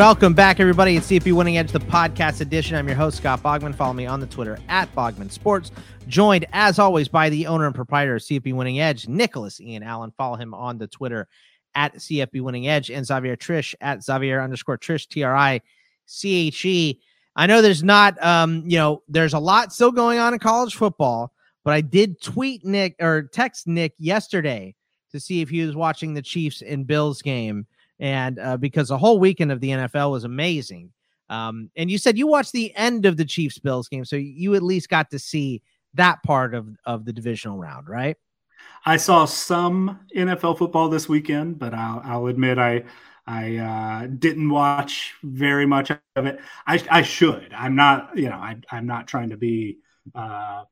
Welcome back, everybody. It's CFP Winning Edge, the podcast edition. I'm your host, Scott Bogman. Follow me on the Twitter at Bogman Sports. Joined, as always, by the owner and proprietor of CFP Winning Edge, Nicholas Ian Allen. Follow him on the Twitter at CFP Winning Edge and Xavier Triche at Xavier underscore Triche, T R I C H E. I know there's not, um, you know, there's a lot still going on in college football, but I did tweet Nick or text Nick yesterday to see if he was watching the Chiefs and Bills game and uh, because the whole weekend of the NFL was amazing. Um, and you said you watched the end of the Chiefs Bills game, so you at least got to see that part of of the divisional round, right? I saw some NFL football this weekend, but I'll, I'll admit I I uh, didn't watch very much of it. I, I should. I'm not. You know, I, I'm not trying to be. Uh,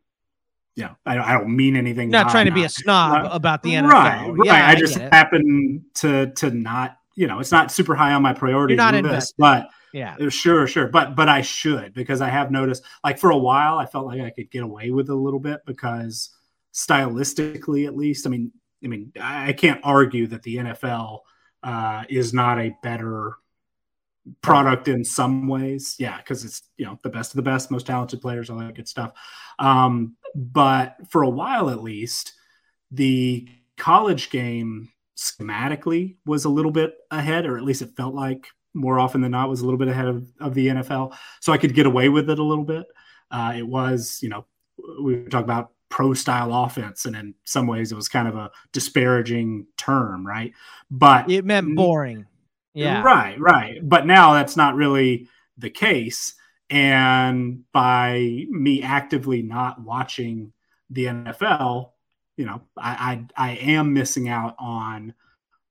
you know, I, I don't mean anything. Not trying to be a snob uh, about the NFL. Right. Right. Yeah, I, I just happen to to not you know, it's not super high on my priority list, but yeah, sure, sure. But but I should because I have noticed like for a while I felt like I could get away with a little bit because stylistically at least, I mean, I mean, I can't argue that the NFL uh, is not a better product in some ways. Yeah, because it's you know the best of the best, most talented players, all that good stuff. Um, but for a while at least, the college game schematically was a little bit ahead, or at least it felt like more often than not was a little bit ahead of, of the NFL. So I could get away with it a little bit. Uh, it was, you know, we talk about pro style offense, and in some ways it was kind of a disparaging term, right? But it meant boring. Yeah. Right, right. But now that's not really the case. And by me actively not watching the NFL, you know, I, I, I am missing out on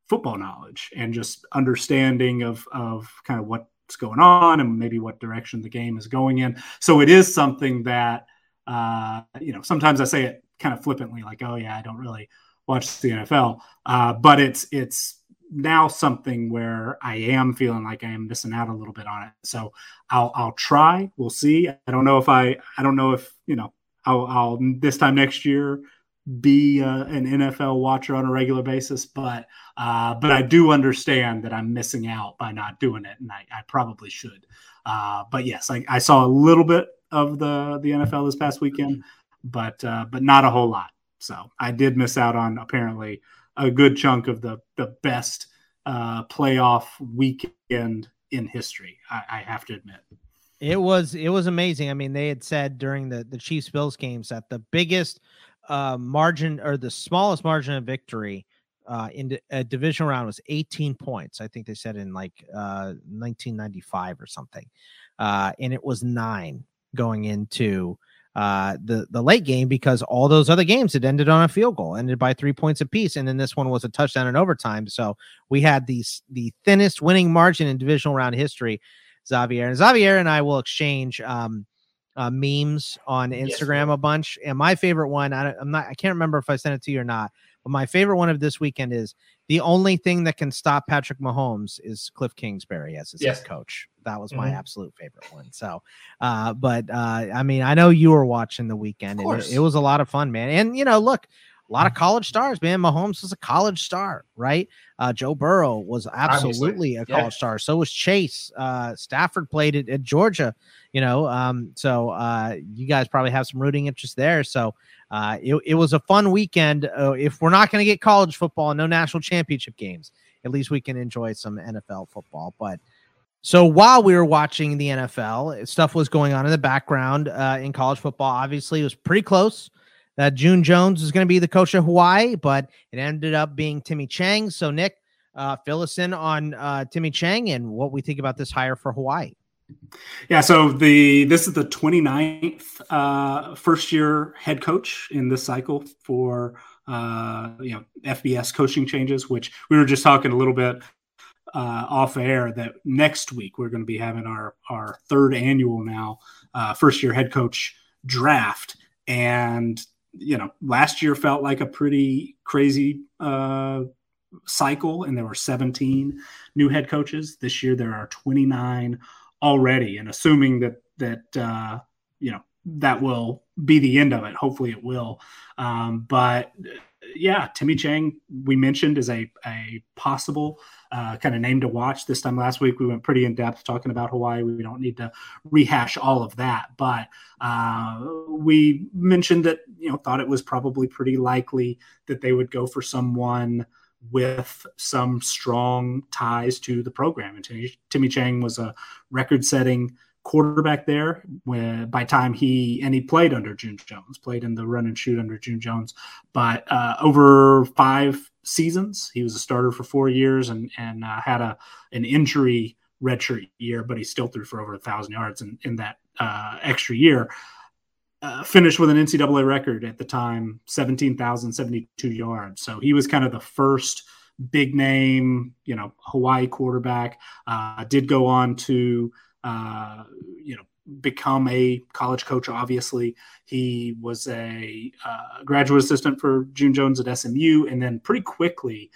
football knowledge and just understanding of of kind of what's going on and maybe what direction the game is going in. So it is something that uh, you know sometimes I say it kind of flippantly, like, "Oh yeah, I don't really watch the NFL," uh, but it's it's now something where I am feeling like I am missing out a little bit on it. So I'll I'll try. We'll see. I don't know if I I don't know if you know I'll, I'll this time next year be uh, an NFL watcher on a regular basis, but uh, but I do understand that I'm missing out by not doing it, and I, I probably should. Uh, but yes, I, I, saw a little bit of the the NFL this past weekend, but uh, but not a whole lot. So I did miss out on apparently a good chunk of the the best uh, playoff weekend in history. I, I have to admit. It was it was amazing. I mean, they had said during the the Chiefs Bills games that the biggest uh, margin or the smallest margin of victory uh, in a division round was 18 points. I think they said in like uh, 1995 or something, uh, and it was nine going into uh, the the late game because all those other games had ended on a field goal, ended by three points apiece, and then this one was a touchdown in overtime. So we had these the thinnest winning margin in divisional round history. Xavier and Xavier and I will exchange. Um, uh, memes on Instagram yes, a bunch. And my favorite one, I, am not, I can't remember if I sent it to you or not, but my favorite one of this weekend is the only thing that can stop Patrick Mahomes is Cliff Kingsbury as his yes. head coach. That was my mm-hmm. absolute favorite one. So, uh, but uh, I mean, I know you were watching the weekend. And it, it was a lot of fun, man. And you know, look, a lot of college stars, man. Mahomes was a college star, right? Uh, Joe Burrow was absolutely Obviously. a college yeah. star. So was Chase. Uh, Stafford played it at Georgia, you know. Um, so uh, you guys probably have some rooting interest there. So uh, it, it was a fun weekend. Uh, if we're not going to get college football, and no national championship games, at least we can enjoy some NFL football. But so while we were watching the NFL, stuff was going on in the background uh, in college football. Obviously, it was pretty close that June Jones was going to be the coach of Hawaii, but it ended up being Timmy Chang. So, Nick, uh, fill us in on uh, Timmy Chang and what we think about this hire for Hawaii. Yeah, so the this is the 29th uh, first year head coach in this cycle for uh, you know FBS coaching changes, which we were just talking a little bit uh, off air that next week we're going to be having our our third annual now uh, first year head coach draft, and you know, last year felt like a pretty crazy uh, cycle, and there were 17 new head coaches. This year, there are 29 already, and assuming that that uh, you know that will be the end of it. Hopefully, it will. Um, but yeah, Timmy Chang we mentioned is a a possible uh, kind of name to watch. This time last week we went pretty in depth talking about Hawaii. We don't need to rehash all of that, but uh, we mentioned that you know thought it was probably pretty likely that they would go for someone with some strong ties to the program. And Timmy, Timmy Chang was a record-setting quarterback there when, by time he and he played under June Jones, played in the run and shoot under June Jones. But uh, over five seasons, he was a starter for four years and and uh, had a an injury redshirt year, but he still threw for over a thousand yards in, in that uh, extra year. Uh, finished with an NCAA record at the time, 17,072 yards. So he was kind of the first big name, you know, Hawaii quarterback. Uh, did go on to uh, you know, become a college coach. Obviously, he was a uh, graduate assistant for June Jones at SMU, and then pretty quickly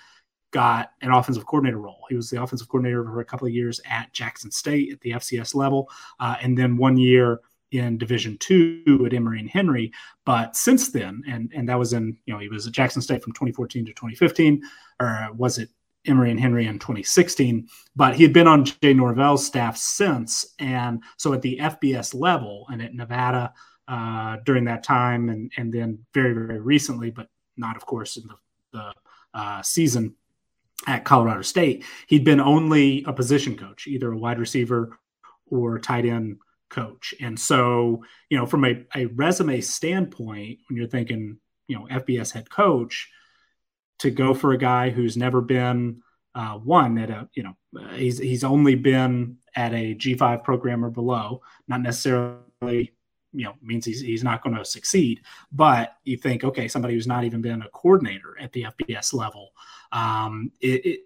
got an offensive coordinator role. He was the offensive coordinator for a couple of years at Jackson State at the FCS level, uh, and then one year in Division Two at Emory and Henry. But since then, and and that was in you know he was at Jackson State from 2014 to 2015, or was it Emory and Henry in 2016, but he had been on Jay Norvell's staff since. And so at the FBS level and at Nevada uh, during that time, and, and then very, very recently, but not, of course, in the, the uh, season at Colorado State, he'd been only a position coach, either a wide receiver or tight end coach. And so, you know, from a, a resume standpoint, when you're thinking, you know, FBS head coach, to go for a guy who's never been uh, one at a you know he's he's only been at a G5 program or below, not necessarily you know means he's he's not going to succeed. But you think okay, somebody who's not even been a coordinator at the FBS level, um, it, it,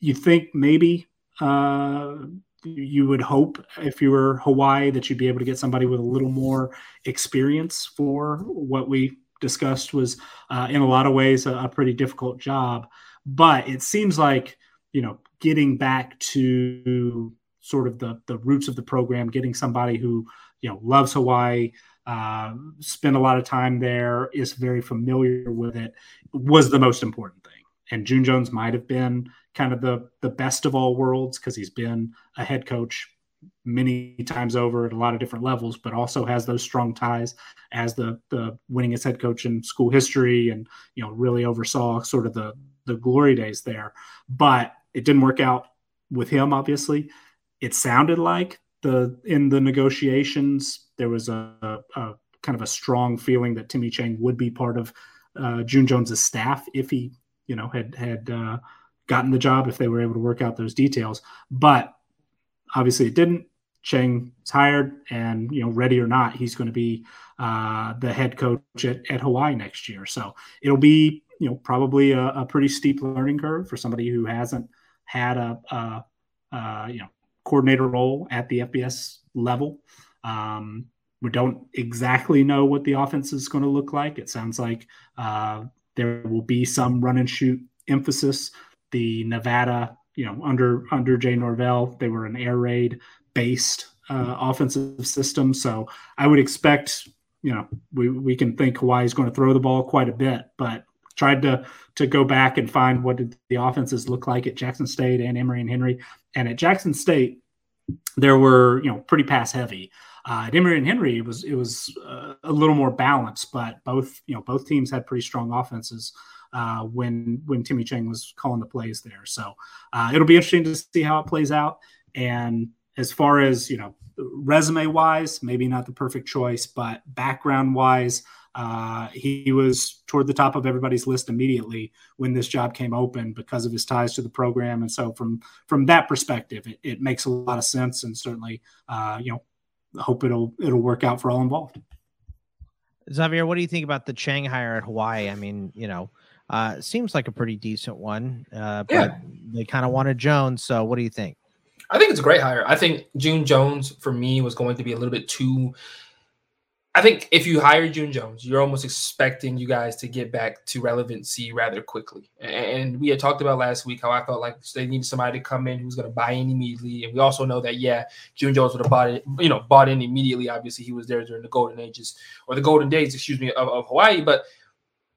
you think maybe. Uh, you would hope if you were Hawaii that you'd be able to get somebody with a little more experience for what we discussed was uh, in a lot of ways a, a, pretty difficult job. But it seems like you know getting back to sort of the the roots of the program, getting somebody who you know loves Hawaii, uh, spent a lot of time there, is very familiar with it, was the most important thing. And June Jones might have been kind of the the best of all worlds because he's been a head coach many times over at a lot of different levels, but also has those strong ties as the the winningest head coach in school history, and you know really oversaw sort of the the glory days there. But it didn't work out with him. Obviously, it sounded like the in the negotiations there was a, a, kind of a strong feeling that Timmy Chang would be part of uh, June Jones's staff if he you know had had uh, gotten the job if they were able to work out those details, but Obviously, it didn't. Chang is hired, and you know, ready or not, he's going to be uh, the head coach at, at Hawaii next year. So it'll be you know probably a, a pretty steep learning curve for somebody who hasn't had a, a, a you know coordinator role at the FBS level. Um, we don't exactly know what the offense is going to look like. It sounds like uh, there will be some run and shoot emphasis. The Nevada you know, under under Jay Norvell, they were an air raid based uh, offensive system. So I would expect, you know, we, we can think Hawaii is going to throw the ball quite a bit, but tried to to go back and find what did the offenses look like at Jackson State and Emory and Henry. And at Jackson State, there were you know pretty pass heavy. Uh, at Emory and Henry, it was it was uh, a little more balanced, but both you know both teams had pretty strong offenses uh, when when Timmy Chang was calling the plays there. So uh, it'll be interesting to see how it plays out. And as far as you know, resume wise, maybe not the perfect choice, but background wise, uh, he, was toward the top of everybody's list immediately when this job came open because of his ties to the program. And so from from that perspective, it, it makes a lot of sense, and certainly, uh, you know, hope it'll it'll work out for all involved. Xavier, what do you think about the Chang hire at Hawaii? I mean, you know, uh, seems like a pretty decent one, uh, but yeah. they kind of wanted Jones. So, what do you think? I think it's a great hire. I think June Jones for me was going to be a little bit too. I think if you hire June Jones, you're almost expecting you guys to get back to relevancy rather quickly. And we had talked about last week how I felt like they needed somebody to come in who's going to buy in immediately. And we also know that yeah, June Jones would have bought it, you know, bought in immediately. Obviously, he was there during the golden ages or the golden days, excuse me, of, of Hawaii. But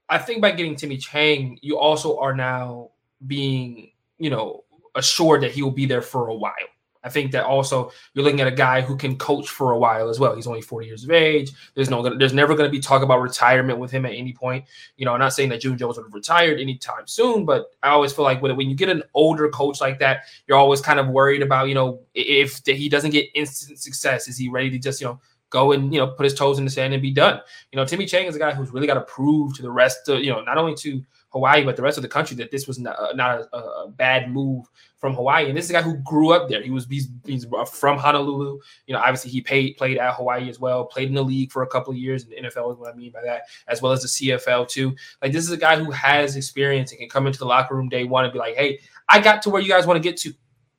I think by getting Timmy Chang, you also are now being, you know, assured that he will be there for a while. I think that also you're looking at a guy who can coach for a while as well. He's only 40 years of age. There's no, there's never going to be talk about retirement with him at any point. You know, I'm not saying that June Jones would have retired anytime soon, but I always feel like when, when you get an older coach like that, you're always kind of worried about, you know, if he doesn't get instant success, is he ready to just, you know, go and you know put his toes in the sand and be done. You know, Timmy Chang is a guy who's really got to prove to the rest of you know not only to Hawaii but the rest of the country that this was not, uh, not a, a, bad move from Hawaii. And this is a guy who grew up there. He was he's, he's from Honolulu. You know, obviously he paid, played at Hawaii as well. Played in the league for a couple of years in the NFL is what I mean by that, as well as the CFL too. Like this is a guy who has experience and can come into the locker room day one and be like, hey, I got to where you guys want to get to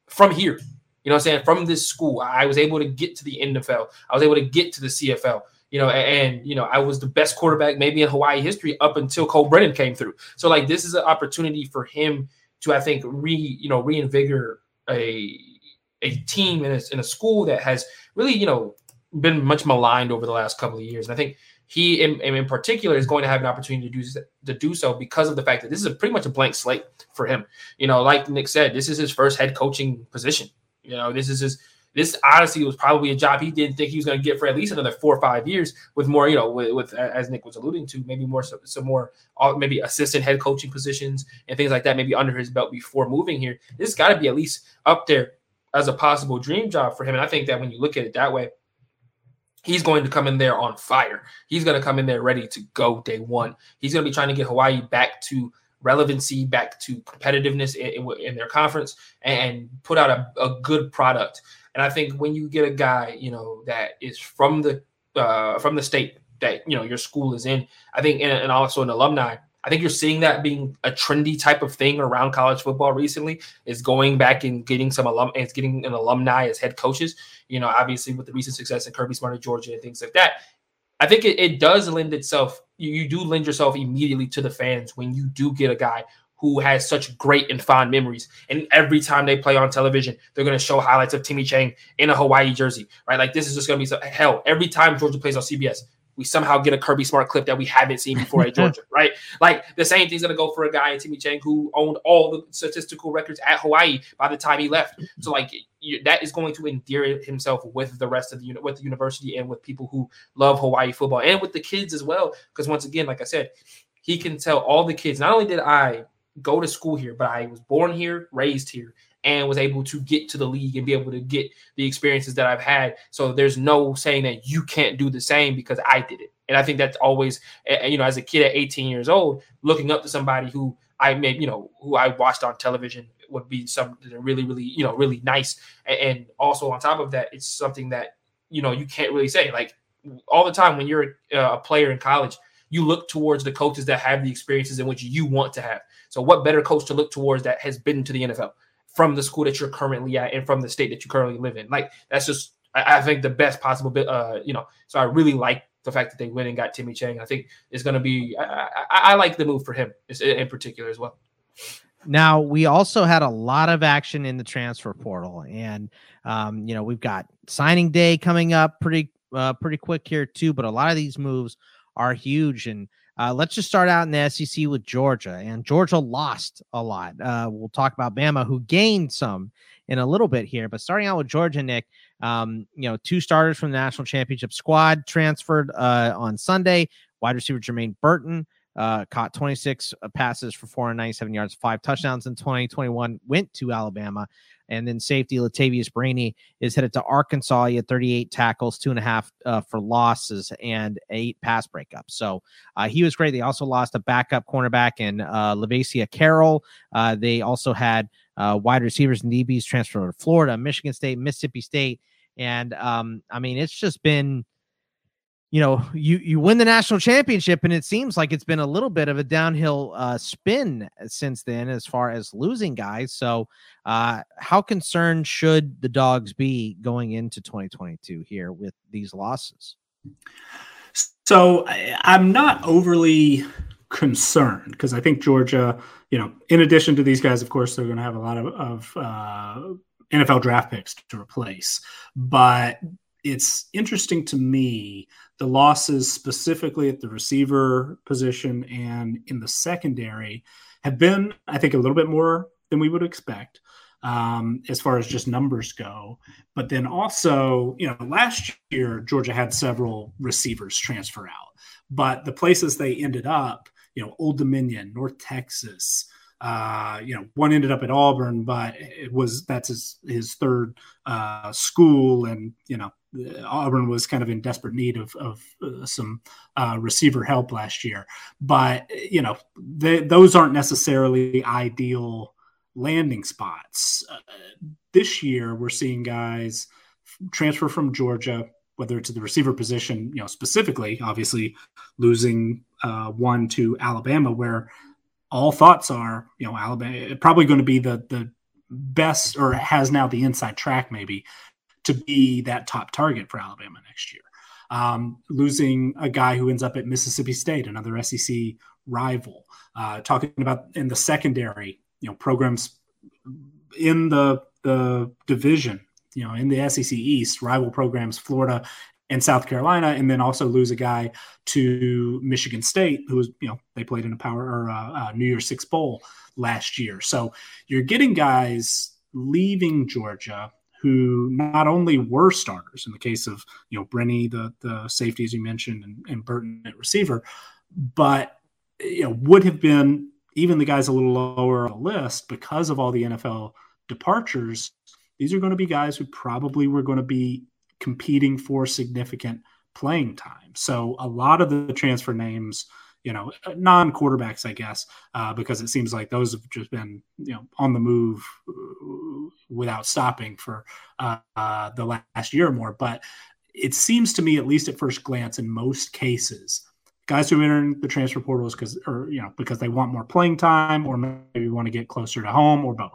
from here. You know I'm saying? From this school, I was able to get to the NFL. I was able to get to the CFL. You know, and, and you know, I was the best quarterback maybe in Hawaii history up until Colt Brennan came through. So like this is an opportunity for him to, I think, re you know reinvigorate a a team in a, in a school that has really you know been much maligned over the last couple of years. And I think he in, in particular is going to have an opportunity to do to do so because of the fact that this is a pretty much a blank slate for him. You know, like Nick said, this is his first head coaching position. You know, this is his this honestly was probably a job he didn't think he was going to get for at least another four or five years with more, you know, with, with as Nick was alluding to, maybe more some, some more maybe assistant head coaching positions and things like that, maybe under his belt before moving here. This got to be at least up there as a possible dream job for him. And I think that when you look at it that way, he's going to come in there on fire. He's going to come in there ready to go day one. He's going to be trying to get Hawaii back to relevancy, back to competitiveness in, in, their conference, and put out a, a, good product. And I think when you get a guy, you know, that is from the uh, from the state that you know your school is in, I think, and, and also an alumni. I think you're seeing that being a trendy type of thing around college football recently. Is going back and getting some alum, and getting an alumni as head coaches. You know, obviously with the recent success in Kirby Smart of Georgia and things like that. I think it, it does lend itself. You, you do lend yourself immediately to the fans when you do get a guy who has such great and fond memories. And every time they play on television, they're going to show highlights of Timmy Chang in a Hawaii jersey, right? Like this is just going to be so hell. Every time Georgia plays on CBS, we somehow get a Kirby Smart clip that we haven't seen before at Georgia, right? Like the same thing's gonna go for a guy in Timmy Chang who owned all the statistical records at Hawaii by the time he left. So like you, that is going to endear himself with the rest of the with the university and with people who love Hawaii football and with the kids as well. Because once again, like I said, he can tell all the kids. Not only did I go to school here, but I was born here, raised here, and was able to get to the league and be able to get the experiences that I've had. So there's no saying that you can't do the same because I did it. And I think that's always, you know, as a kid at 18 years old, looking up to somebody who I made, you know, who I watched on television would be something really, really, you know, really nice. And also on top of that, it's something that, you know, you can't really say. Like all the time when you're uh, a player in college, you look towards the coaches that have the experiences in which you want to have. So, what better coach to look towards that has been to the NFL? From the school that you're currently at and from the state that you currently live in. Like that's just I, I think the best possible bit. Uh, you know, so I really like the fact that they went and got Timmy Chang. I think it's going to be. I, I, I, like the move for him in particular as well. Now we also had a lot of action in the transfer portal, and um, you know we've got signing day coming up pretty uh, pretty quick here too. But a lot of these moves are huge, and uh, let's just start out in the SEC with Georgia, and Georgia lost a lot. Uh, we'll talk about Bama, who gained some in a little bit here, but starting out with Georgia, Nick, um, you know, two starters from the national championship squad transferred uh, on Sunday. Wide receiver Jermaine Burton uh, caught 26 uh, passes for 497 yards, five touchdowns in 2021, went to Alabama. And then safety Latavious Brini is headed to Arkansas. He had 38 tackles, two and a half uh, for losses, and eight pass breakups. So uh, he was great. They also lost a backup cornerback in uh, Carroll. Uh, they also had uh, wide receivers and DBs transferred to Florida, Michigan State, Mississippi State. And um, I mean, it's just been you know you you win the national championship and it seems like it's been a little bit of a downhill uh, spin since then as far as losing guys. So uh, how concerned should the dogs be going into 2022 here with these losses? So i'm not overly concerned because i think georgia you know in addition to these guys of course they're going to have a lot of, of uh, nfl draft picks to replace. But it's interesting to me the losses specifically at the receiver position and in the secondary have been, I think, a little bit more than we would expect um, as far as just numbers go. But then also, you know, last year Georgia had several receivers transfer out, but the places they ended up, you know, Old Dominion, North Texas, uh, you know, one ended up at Auburn, but it was that's his his third uh, school, and you know, Auburn was kind of in desperate need of, of uh, some uh, receiver help last year. But you know, they, those aren't necessarily ideal landing spots. Uh, this year, we're seeing guys transfer from Georgia, whether it's the receiver position, you know, specifically, obviously losing one to Alabama, where all thoughts are, you know, Alabama probably going to be the the best or has now the inside track maybe to be that top target for Alabama next year. Um, losing a guy who ends up at Mississippi State, another SEC rival. Uh, talking about in the secondary, you know, programs in the the division, you know, in the SEC East, rival programs, Florida and South Carolina, and then also lose a guy to Michigan State, who was, you know, they played in a power or a, a New Year's Six Bowl last year. So you're getting guys leaving Georgia who not only were starters in the case of you know Brini, the the safety as you mentioned, and, and Burton at receiver, but you know would have been even the guys a little lower on the list because of all the NFL departures. These are going to be guys who probably were going to be competing for significant playing time. So a lot of the transfer names you know, non quarterbacks, I guess, uh, because it seems like those have just been, you know, on the move uh, without stopping for uh, uh, the last year or more. But it seems to me, at least at first glance, in most cases, guys who enter the transfer portals because, or you know, because they want more playing time, or maybe want to get closer to home, or both.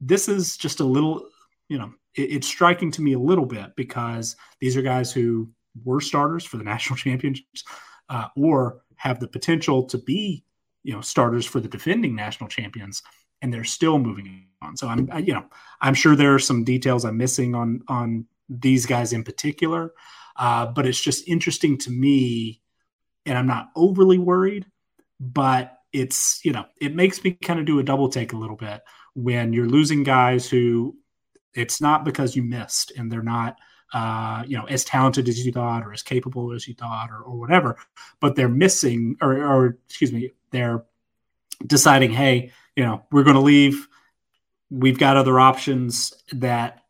This is just a little, you know, it, it's striking to me a little bit because these are guys who were starters for the national championships, uh, or have the potential to be, you know, starters for the defending national champions, and they're still moving on. So I'm, I, you know, I'm sure there are some details I'm missing on on these guys in particular, uh, but it's just interesting to me, and I'm not overly worried, but it's you know, it makes me kind of do a double take a little bit when you're losing guys who it's not because you missed and they're not uh, you know, as talented as you thought or as capable as you thought or, or whatever, but they're missing or, or excuse me, they're deciding, hey, you know, we're going to leave. We've got other options that,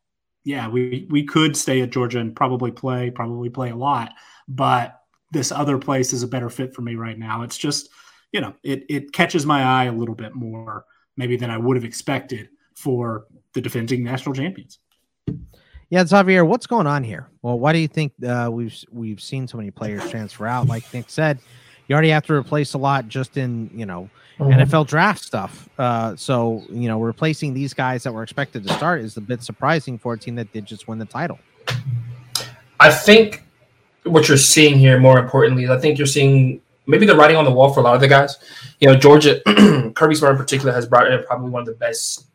yeah, we, we could stay at Georgia and probably play, probably play a lot, but this other place is a better fit for me right now. It's just, you know, it, it catches my eye a little bit more maybe than I would have expected for the defending national champions. Yeah, Xavier, what's going on here? Well, why do you think uh, we've we've seen so many players transfer out? Like Nick said, you already have to replace a lot just in you know mm-hmm. NFL draft stuff. Uh, so you know, replacing these guys that were expected to start is a bit surprising for a team that did just win the title. I think what you're seeing here, more importantly, I think you're seeing maybe the writing on the wall for a lot of the guys. You know, Georgia, Kirby Smart in particular has brought in probably one of the best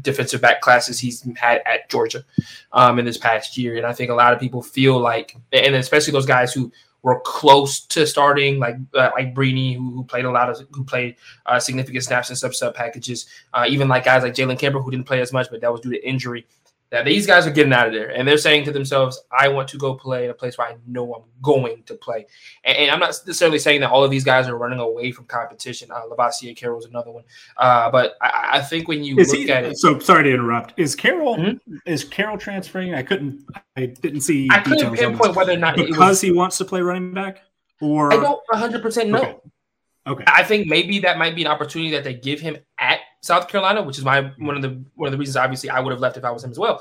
defensive back classes he's had at Georgia um, in this past year. And I think a lot of people feel like, and especially those guys who were close to starting, like uh, like Brini, who, who, played a lot of, who played uh, significant snaps and sub sub packages. Uh, even like guys like Jalen Kimber, who didn't play as much, but that was due to injury that these guys are getting out of there and they're saying to themselves, I want to go play in a place where I know I'm going to play. And, and I'm not necessarily saying that all of these guys are running away from competition. Uh, Lovasea Carroll is another one. Uh, but I, I, think when you is look he, at it. So sorry to interrupt. Is Carroll mm-hmm. is Carroll transferring? I couldn't I didn't see I couldn't pinpoint whether or not because was, he wants to play running back or I don't 100 percent know. Okay. okay. I think maybe that might be an opportunity that they give him at South Carolina, which is my one of the one of the reasons obviously I would have left if I was him as well.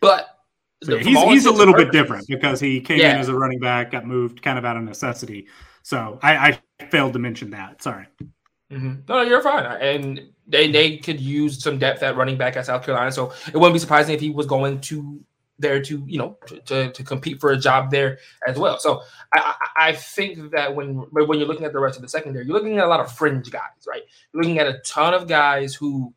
But so he's he's a little bit different because he came yeah. in as a running back, got moved kind of out of necessity. So I, I failed to mention that. Sorry. Mm-hmm. No, you're fine. And they, they could use some depth at running back at South Carolina. So it wouldn't be surprising if he was going to there to you know to, to compete for a job there as well. So I, I think that when when you're looking at the rest of the secondary, you're looking at a lot of fringe guys, right? You're looking at a ton of guys who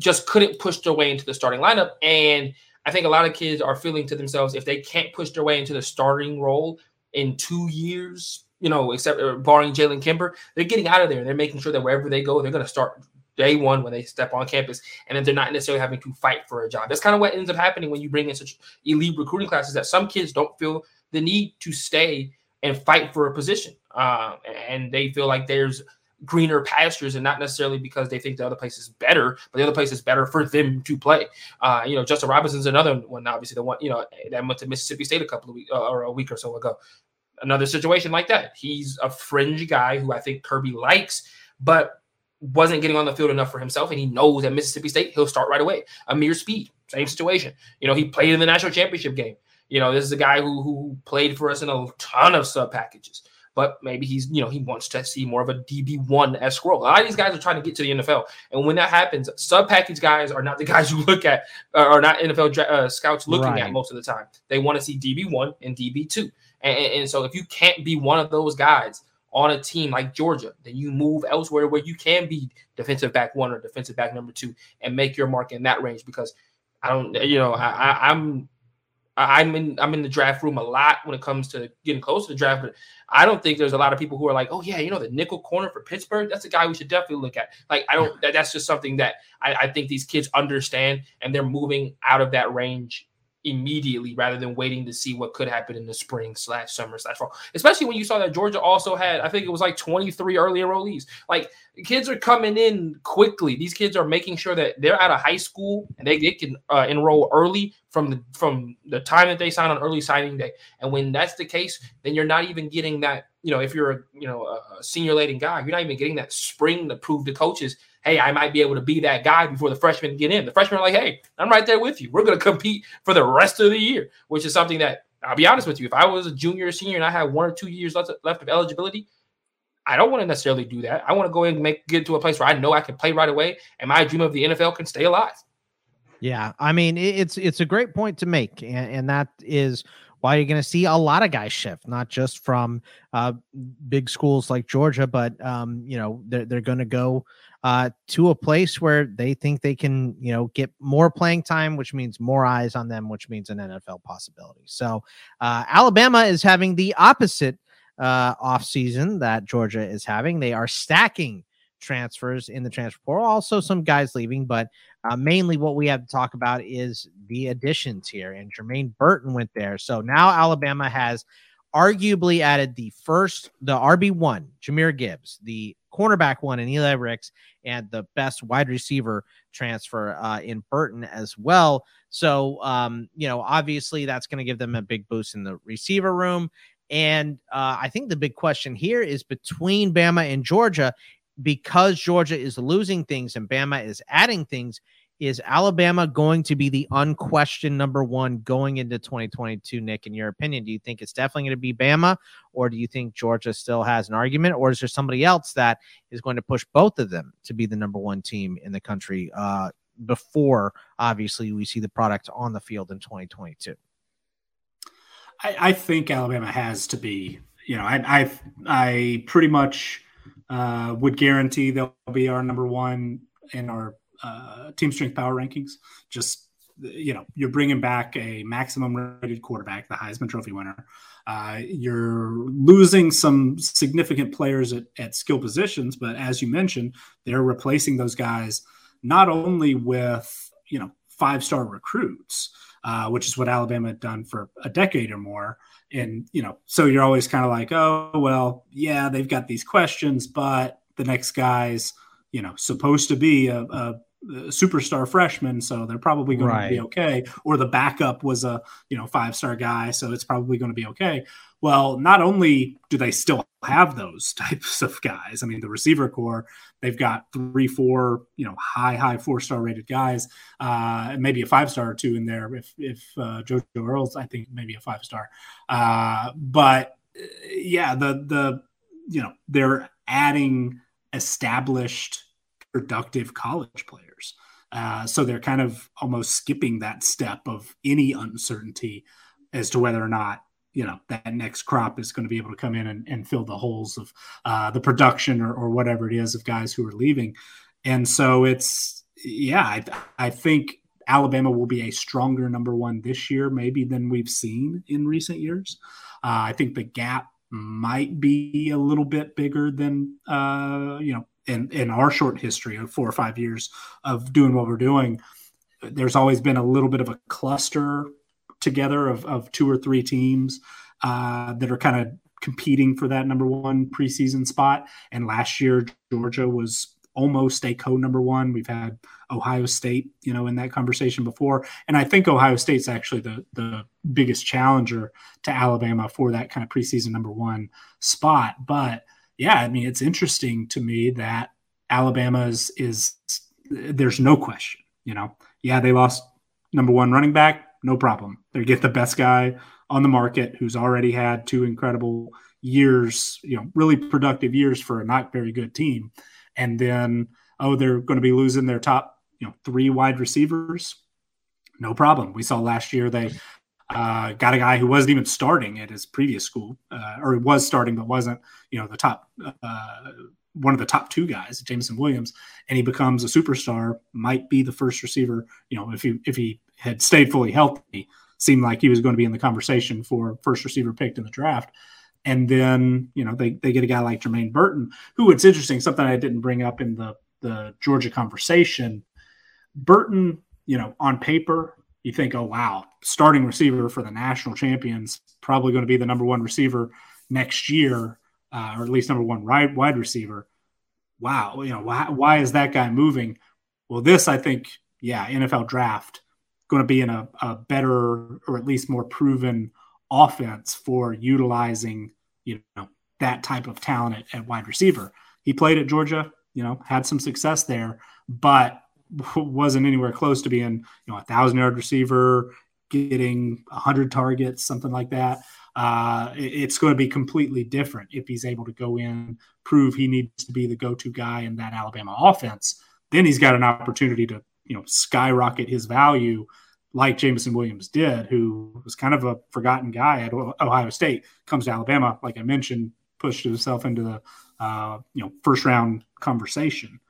just couldn't push their way into the starting lineup. And I think a lot of kids are feeling to themselves if they can't push their way into the starting role in two years, you know, except uh, barring Jalen Kimber, they're getting out of there. They're making sure that wherever they go, they're going to start day one when they step on campus, and then they're not necessarily having to fight for a job. That's kind of what ends up happening when you bring in such elite recruiting classes that some kids don't feel the need to stay and fight for a position, uh, and they feel like there's greener pastures and not necessarily because they think the other place is better, but the other place is better for them to play. Uh, you know, Justin Robinson's another one, obviously the one, you know, that went to Mississippi State a couple of weeks uh, or a week or so ago. Another situation like that. He's a fringe guy who I think Kirby likes, but wasn't getting on the field enough for himself. And he knows at Mississippi State, he'll start right away. Ameer Speed, same situation. You know, he played in the national championship game. You know, this is a guy who, who played for us in a ton of sub packages but maybe he's, you know, he wants to see more of a DB1 esque role. A lot of these guys are trying to get to the NFL. And when that happens, sub package guys are not the guys you look at, uh, are not NFL uh, scouts looking right. at most of the time. They want to see DB1 and DB2. And, and so if you can't be one of those guys, on a team like Georgia, then you move elsewhere where you can be defensive back one or defensive back number two and make your mark in that range. Because I don't, you know, I, I, I'm I'm in I'm in the draft room a lot when it comes to getting close to the draft, but I don't think there's a lot of people who are like, oh yeah, you know, the nickel corner for Pittsburgh, that's a guy we should definitely look at. Like I don't that, that's just something that I, I think these kids understand and they're moving out of that range immediately rather than waiting to see what could happen in the spring slash summer slash fall. Especially when you saw that Georgia also had, I think it was like 23 early enrollees. Like kids are coming in quickly. These kids are making sure that they're out of high school and they, they can uh, enroll early from the from the time that they sign on early signing day. And when that's the case, then you're not even getting that. You know, if you're a you know a senior laden guy, you're not even getting that spring to prove to coaches hey, I might be able to be that guy before the freshmen get in. The freshmen are like, hey, I'm right there with you. We're going to compete for the rest of the year, which is something that I'll be honest with you. If I was a junior or senior and I had one or two years left, left of eligibility, I don't want to necessarily do that. I want to go and make get to a place where I know I can play right away and my dream of the NFL can stay alive. Yeah, I mean it's it's a great point to make, and, and that is why you're going to see a lot of guys shift, not just from uh, big schools like Georgia, but um, you know they're they're going to go uh, to a place where they think they can, you know, get more playing time, which means more eyes on them, which means an NFL possibility. So uh, Alabama is having the opposite uh, offseason that Georgia is having. They are stacking transfers in the transfer portal, also some guys leaving, but uh, mainly what we have to talk about is the additions here. And Jermaine Burton went there. So now Alabama has arguably added the first, the RB1, Jahmyr Gibbs, the cornerback one in Eli Ricks, and the best wide receiver transfer uh, in Burton as well. So, um, you know, obviously that's going to give them a big boost in the receiver room. And uh, I think the big question here is between Bama and Georgia, because Georgia is losing things and Bama is adding things is Alabama going to be the unquestioned number one going into 2022, Nick? In your opinion, do you think it's definitely going to be Bama, or do you think Georgia still has an argument, or is there somebody else that is going to push both of them to be the number one team in the country uh, before, obviously, we see the product on the field in 2022? I, I think Alabama has to be. You know, I I, I pretty much uh, would guarantee they'll be our number one in our uh, team strength power rankings. Just you know, you're bringing back a maximum rated quarterback, the Heisman Trophy winner. Uh, you're losing some significant players at, at skill positions, but as you mentioned, they're replacing those guys not only with you know five star recruits, uh, which is what Alabama had done for a decade or more. And you know, so you're always kind of like, oh well, yeah, they've got these questions, but the next guy's you know supposed to be a, a superstar freshman, so they're probably going right. to be okay. Or the backup was a you know five star guy, so it's probably going to be okay. Well, not only do they still have those types of guys, I mean, the receiver corps, they've got three, four, you know, high, high four star rated guys, uh, maybe a five star or two in there. If if uh, JoJo Earls, I think maybe a five star. Uh, but uh, yeah, the the you know they're adding established productive college players. Uh, so they're kind of almost skipping that step of any uncertainty as to whether or not you know that next crop is going to be able to come in and, and fill the holes of uh, the production or, or whatever it is of guys who are leaving. And so it's yeah, I, I think Alabama will be a stronger number one this year, maybe than we've seen in recent years. Uh, I think the gap might be a little bit bigger than uh, you know in in our short history of four or five years of doing what we're doing. There's always been a little bit of a cluster together of, of two or three teams uh, that are kind of competing for that number one preseason spot. And last year, Georgia was almost a co number one. We've had Ohio State, you know, in that conversation before. And I think Ohio State's actually the, the biggest challenger to Alabama for that kind of preseason number one spot. But yeah, I mean, it's interesting to me that Alabama's is, there's no question, you know, yeah, they lost number one running back, no problem. They get the best guy on the market who's already had two incredible years, you know, really productive years for a not very good team. And then, oh, they're going to be losing their top, you know, three wide receivers. No problem. We saw last year they uh, got a guy who wasn't even starting at his previous school, uh, or was starting but wasn't, you know, the top uh, one of the top two guys, Jameson Williams, and he becomes a superstar. Might be the first receiver, you know, if he if he had stayed fully healthy, seemed like he was going to be in the conversation for first receiver picked in the draft. And then, you know, they, they get a guy like Jermaine Burton, who it's interesting, something I didn't bring up in the, the Georgia conversation. Burton, you know, on paper, you think, oh, wow, starting receiver for the national champions, probably going to be the number one receiver next year, uh, or at least number one wide, wide receiver. Wow, you know, why, why is that guy moving? Well, this, I think, yeah, NFL draft going to be in a, a better or at least more proven offense for utilizing you know that type of talent at, at, wide receiver. He played at Georgia, you know, had some success there, but wasn't anywhere close to being you know a thousand yard receiver, getting hundred targets, something like that. Uh, it's going to be completely different if he's able to go in, prove he needs to be the go to guy in that Alabama offense. Then he's got an opportunity to you know skyrocket his value like Jameson Williams did, who was kind of a forgotten guy at Ohio State, comes to Alabama, like I mentioned, pushed himself into the uh, you know first round conversation.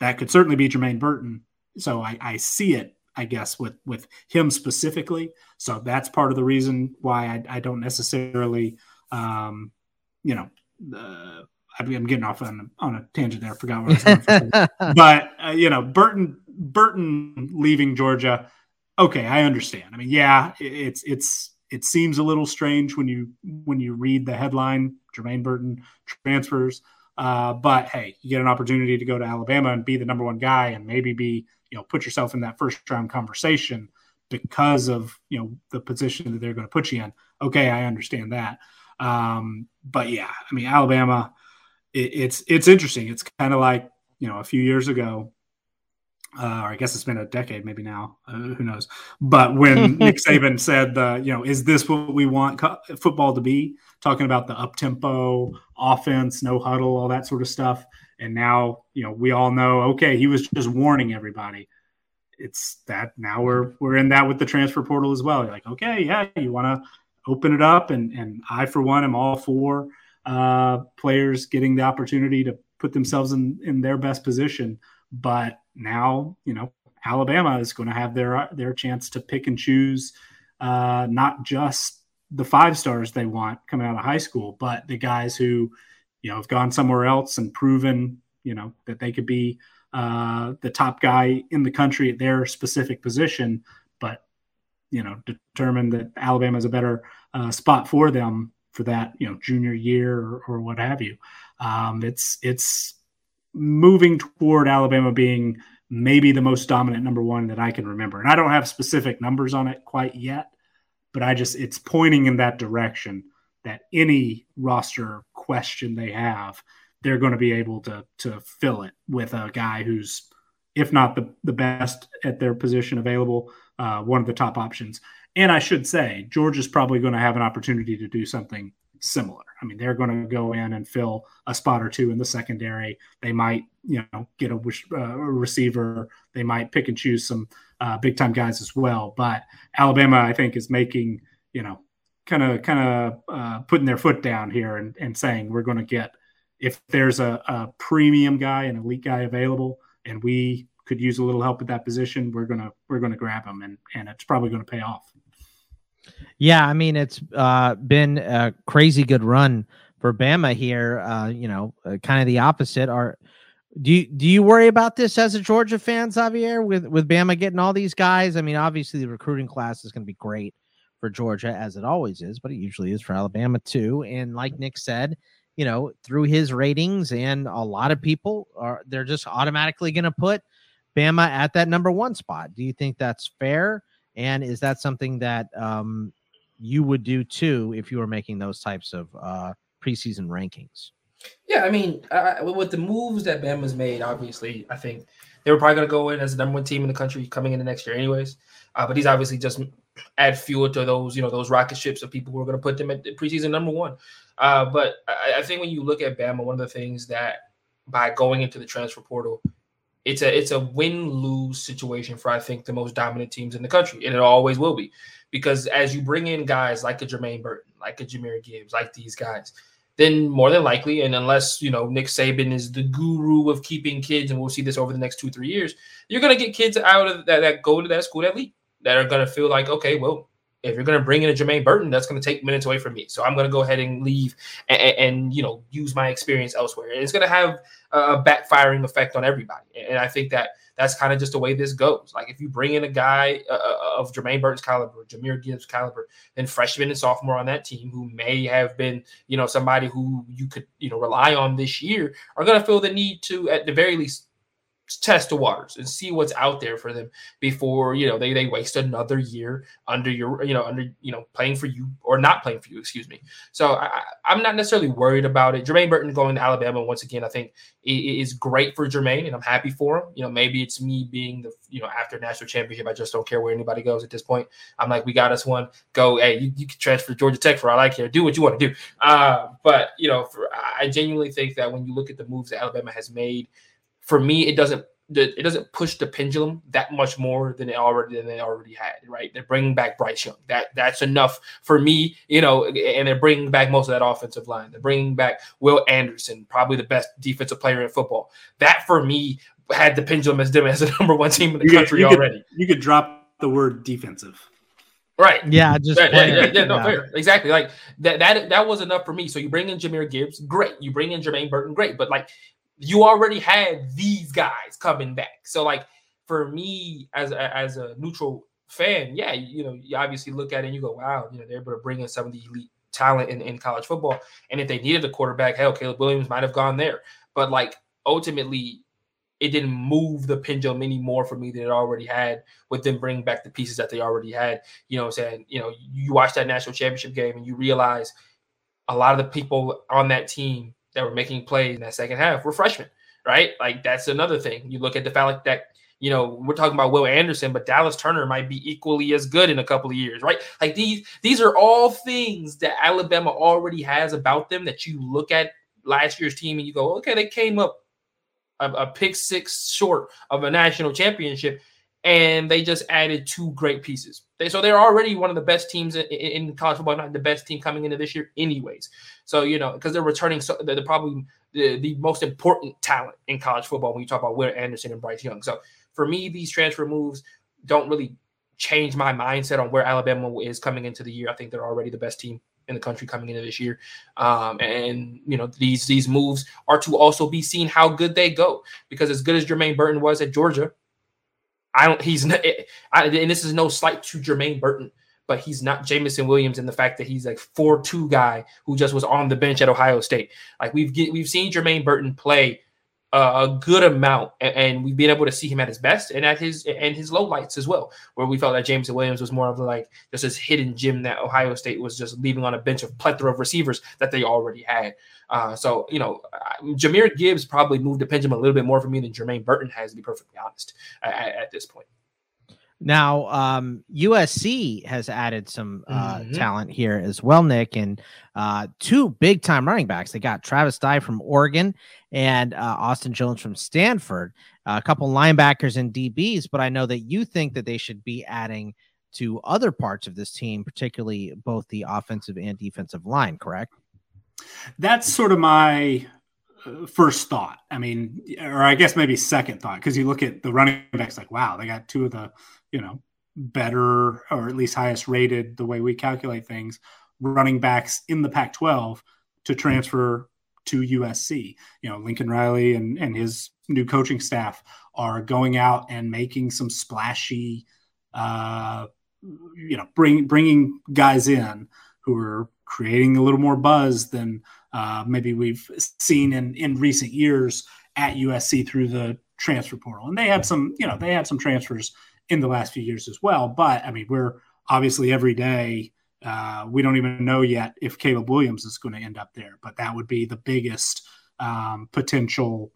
That could certainly be Jermaine Burton. So I, I, see it, I guess, with with him specifically. So that's part of the reason why I, I don't necessarily, um, you know, uh, I'm getting off on, on a tangent there. I forgot what I was going But uh, you know, Burton Burton leaving Georgia okay, I understand. I mean, yeah, it's it's it seems a little strange when you when you read the headline Jermaine Burton transfers. Uh, but hey, you get an opportunity to go to Alabama and be the number one guy, and maybe be you know put yourself in that first round conversation because of you know the position that they're going to put you in. Okay, I understand that. Um, but yeah, I mean Alabama, it, it's it's interesting. It's kind of like you know a few years ago uh, or I guess it's been a decade, maybe now. Uh, who knows? But when Nick Saban said, uh, "You know, is this what we want co- football to be?" Talking about the up tempo offense, no huddle, all that sort of stuff, and now you know we all know. Okay, he was just warning everybody. It's that now we're we're in that with the transfer portal as well. You're like, okay, yeah, you want to open it up, and and I for one am all for uh, players getting the opportunity to put themselves in in their best position, but now you know Alabama is going to have their their chance to pick and choose uh, not just the five stars they want coming out of high school, but the guys who you know have gone somewhere else and proven you know that they could be uh, the top guy in the country at their specific position, but you know determined that Alabama is a better uh, spot for them for that you know junior year or, or what have you. Um, it's it's moving toward Alabama being maybe the most dominant number one that I can remember. And I don't have specific numbers on it quite yet, but I just, it's pointing in that direction that any roster question they have, they're going to be able to, to fill it with a guy who's, if not the, the best at their position available, uh, one of the top options. And I should say, Georgia's probably going to have an opportunity to do something similar. I mean, they're going to go in and fill a spot or two in the secondary. They might, you know, get a, uh, receiver. They might pick and choose some uh, big time guys as well. But Alabama, I think, is making, you know, kind of kind of uh, putting their foot down here and, and saying we're going to get if there's a, a premium guy, an elite guy available, and we could use a little help at that position, we're gonna we're gonna grab him, and and it's probably going to pay off. Yeah, I mean it's uh, been a crazy good run for Bama here. Uh, you know, uh, kind of the opposite. Are do you do you worry about this as a Georgia fan, Xavier, with with Bama getting all these guys? I mean, obviously the recruiting class is going to be great for Georgia as it always is, but it usually is for Alabama too. And like Nick said, you know, through his ratings and a lot of people are they're just automatically going to put Bama at that number one spot. Do you think that's fair? And is that something that um, you would do too if you were making those types of uh, preseason rankings? Yeah, I mean, I, with the moves that Bama's made, obviously, I think they were probably going to go in as the number one team in the country coming into next year, anyways. Uh, but he's obviously just add fuel to those, you know, those rocket ships of people who are going to put them at the preseason number one. Uh, but I, I, think when you look at Bama, one of the things that by going into the transfer portal, it's a it's a win lose situation for I think the most dominant teams in the country, and it always will be, because as you bring in guys like a Jermaine Burton, like a Jahmyr Gibbs, like these guys, then more than likely, and unless you know Nick Saban is the guru of keeping kids, and we'll see this over the next two three years, you're gonna get kids out of that that go to that school that lead that are gonna feel like okay, well, if you're gonna bring in a Jermaine Burton, that's gonna take minutes away from me, so I'm gonna go ahead and leave and, and you know use my experience elsewhere, and it's gonna have a backfiring effect on everybody, and I think that that's kind of just the way this goes. Like if you bring in a guy uh, uh, of Jermaine Burton's caliber, Jahmyr Gibbs caliber, then freshman and sophomore on that team who may have been, you know, somebody who you could, you know, rely on this year are going to feel the need to, at the very least, test the waters and see what's out there for them before you know they they waste another year under your you know under you know playing for you or not playing for you excuse me. So I, i'm not necessarily worried about it. Jermaine burton going to alabama once again i think is great for jermaine and i'm happy for him. You know maybe it's me being the you know after national championship i just don't care where anybody goes at this point. I'm like we got us one. Go hey you, you can transfer to georgia tech for all i care. Do what you want to do. Uh, but you know for, i genuinely think that when you look at the moves that alabama has made for me, it doesn't it doesn't push the pendulum that much more than it already than they already had. Right? They're bringing back Bryce Young. That that's enough for me. You know, and they're bringing back most of that offensive line. They're bringing back Will Anderson, probably the best defensive player in football. That for me had the pendulum as them as the number one team in the you country you already. Could, you could drop the word defensive. Right. Yeah. Just yeah, yeah, yeah, no, fair. Exactly. Like that. That that was enough for me. So you bring in Jahmyr Gibbs, great. You bring in Jermaine Burton, great. But like you already had these guys coming back. So like for me as a, as a neutral fan, yeah, you know, you obviously look at it and you go, wow, you know, they're able to bring in some of the elite talent in, in college football. And if they needed a quarterback, hell, Caleb Williams might have gone there. But like ultimately, it didn't move the pendulum any more for me than it already had with them bringing back the pieces that they already had. You know I'm saying? You know, you watch that national championship game and you realize a lot of the people on that team that were making plays in that second half were freshmen, right? Like that's another thing. You look at the fact that you know we're talking about Will Anderson, but Dallas Turner might be equally as good in a couple of years, right? Like these these are all things that Alabama already has about them that you look at last year's team and you go, okay, they came up a, a pick six short of a national championship and they just added two great pieces. They, so they're already one of the best teams in, in, college football, not the best team coming into this year, anyways. So you know, because they're returning, so they're probably the, the most important talent in college football when you talk about Will Anderson and Bryce Young. So for me, these transfer moves don't really change my mindset on where Alabama is coming into the year. I think they're already the best team in the country coming into this year. Um, and you know these these moves are to also be seen how good they go because as good as Jermaine Burton was at Georgia, I don't. He's not. I, and this is no slight to Jermaine Burton, but he's not Jameson Williams in the fact that he's like four two guy who just was on the bench at Ohio State. Like we've get, we've seen Jermaine Burton play a good amount, and, we've been able to see him at his best and at his and his low lights as well, where we felt that Jameson Williams was more of like just this hidden gem that Ohio State was just leaving on a bench of plethora of receivers that they already had. Uh, so you know, Jahmyr Gibbs probably moved the pendulum a little bit more for me than Jermaine Burton has, to be perfectly honest, at, at this point. Now, um, USC has added some uh, mm-hmm. talent here as well, Nick, and uh, two big time running backs. They got Travis Dye from Oregon and uh, Austin Jones from Stanford, a couple linebackers and DBs. But I know that you think that they should be adding to other parts of this team, particularly both the offensive and defensive line, correct? That's sort of my first thought. I mean, or I guess maybe second thought because you look at the running backs like, wow, they got two of the you know better or at least highest rated the way we calculate things running backs in the Pac-12 to transfer to USC. You know, Lincoln Riley and and his new coaching staff are going out and making some splashy, uh, you know, bring bringing guys in who are creating a little more buzz than uh, maybe we've seen in in recent years at USC through the transfer portal. And they had some, you know, they had some transfers in the last few years as well. But I mean, we're obviously every day. Uh, we don't even know yet if Caleb Williams is going to end up there, but that would be the biggest um, potential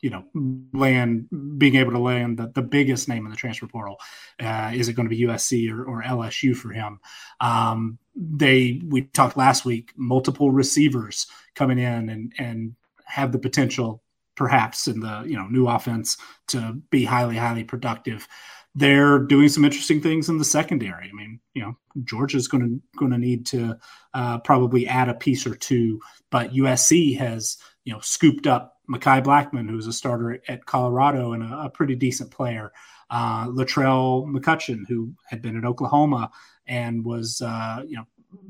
you know land being able to land the, the biggest name in the transfer portal uh, is it going to be usc or, or lsu for him um, they we talked last week multiple receivers coming in and and have the potential perhaps in the you know new offense to be highly highly productive they're doing some interesting things in the secondary. I mean, you know, Georgia's going to going to need to uh, probably add a piece or two, but USC has you know scooped up Mekhi Blackman, who's a starter at Colorado and a, a pretty decent player. Uh, Latrell McCutcheon, who had been at Oklahoma and was, uh, you know,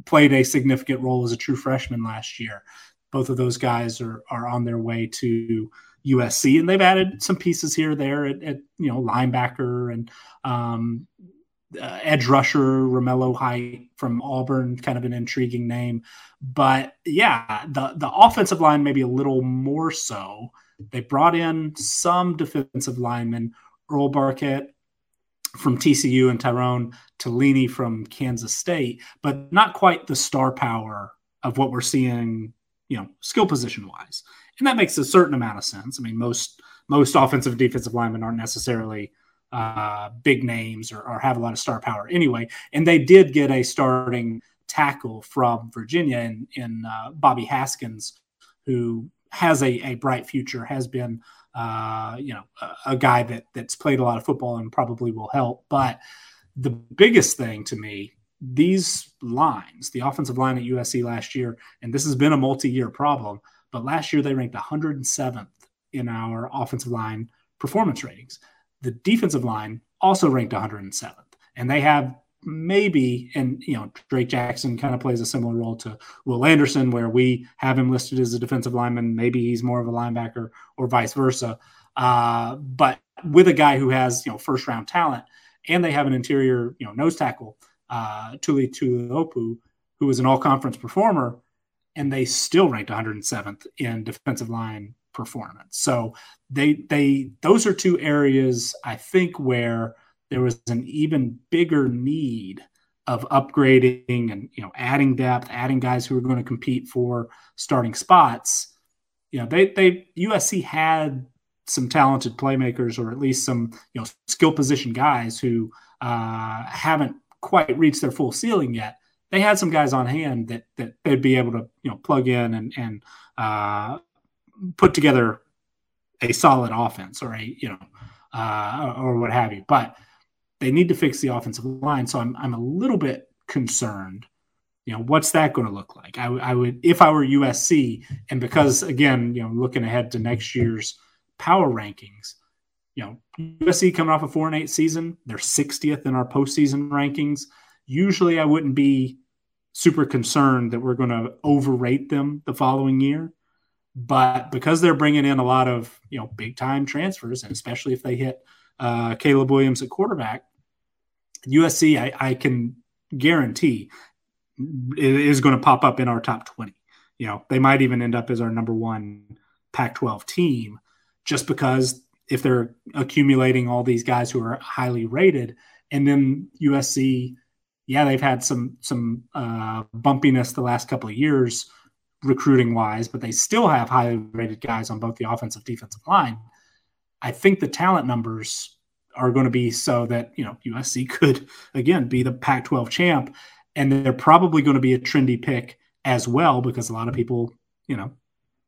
played a significant role as a true freshman last year. Both of those guys are are on their way to USC, and they've added some pieces here there at, at you know linebacker and um, uh, edge rusher Romello Height from Auburn, kind of an intriguing name. But yeah, the the offensive line maybe a little more so. They brought in some defensive linemen, Earl Barquet from TCU and Tyrone Taleni from Kansas State, but not quite the star power of what we're seeing, you know, skill position wise. And that makes a certain amount of sense. I mean, most most offensive defensive linemen aren't necessarily uh, big names or, or, have a lot of star power anyway. And they did get a starting tackle from Virginia in, in uh, Bobby Haskins, who has a, a bright future, has been uh, you know a, a, guy that that's played a lot of football and probably will help. But the biggest thing to me, these lines, the offensive line at USC last year, and this has been a multi-year problem, but last year they ranked 107th in our offensive line performance ratings. The defensive line also ranked 107th, and they have maybe, and you know, Drake Jackson kind of plays a similar role to Will Anderson, where we have him listed as a defensive lineman. Maybe he's more of a linebacker, or vice versa. Uh, but with a guy who has you know first round talent, and they have an interior you know nose tackle, uh, Tuli Tuipulotu, who is an all conference performer, and they still ranked 107th in defensive line performance. So they they those are two areas I think where there was an even bigger need of upgrading and you know adding depth, adding guys who are going to compete for starting spots. You know, they they USC had some talented playmakers or at least some you know skill position guys who uh, haven't quite reached their full ceiling yet. They had some guys on hand that that they'd be able to you know plug in and and uh, put together a solid offense or a you know uh, or what have you. But they need to fix the offensive line, so I'm I'm a little bit concerned. You know, what's that going to look like? I, I would if I were USC, and because again, you know, looking ahead to next year's power rankings, you know, USC coming off a four and eight season, they're 60th in our postseason rankings. Usually, I wouldn't be super concerned that we're going to overrate them the following year. But because they're bringing in a lot of you know big time transfers, and especially if they hit uh, Caleb Williams at quarterback, USC I, I can guarantee is going to pop up in our top twenty. You know they might even end up as our number one Pac-12 team, just because if they're accumulating all these guys who are highly rated, and then USC, yeah, they've had some some uh, bumpiness the last couple of years recruiting wise, but they still have highly rated guys on both the offensive defensive line. I think the talent numbers are going to be so that you know USC could again be the Pac-12 champ, and they're probably going to be a trendy pick as well because a lot of people you know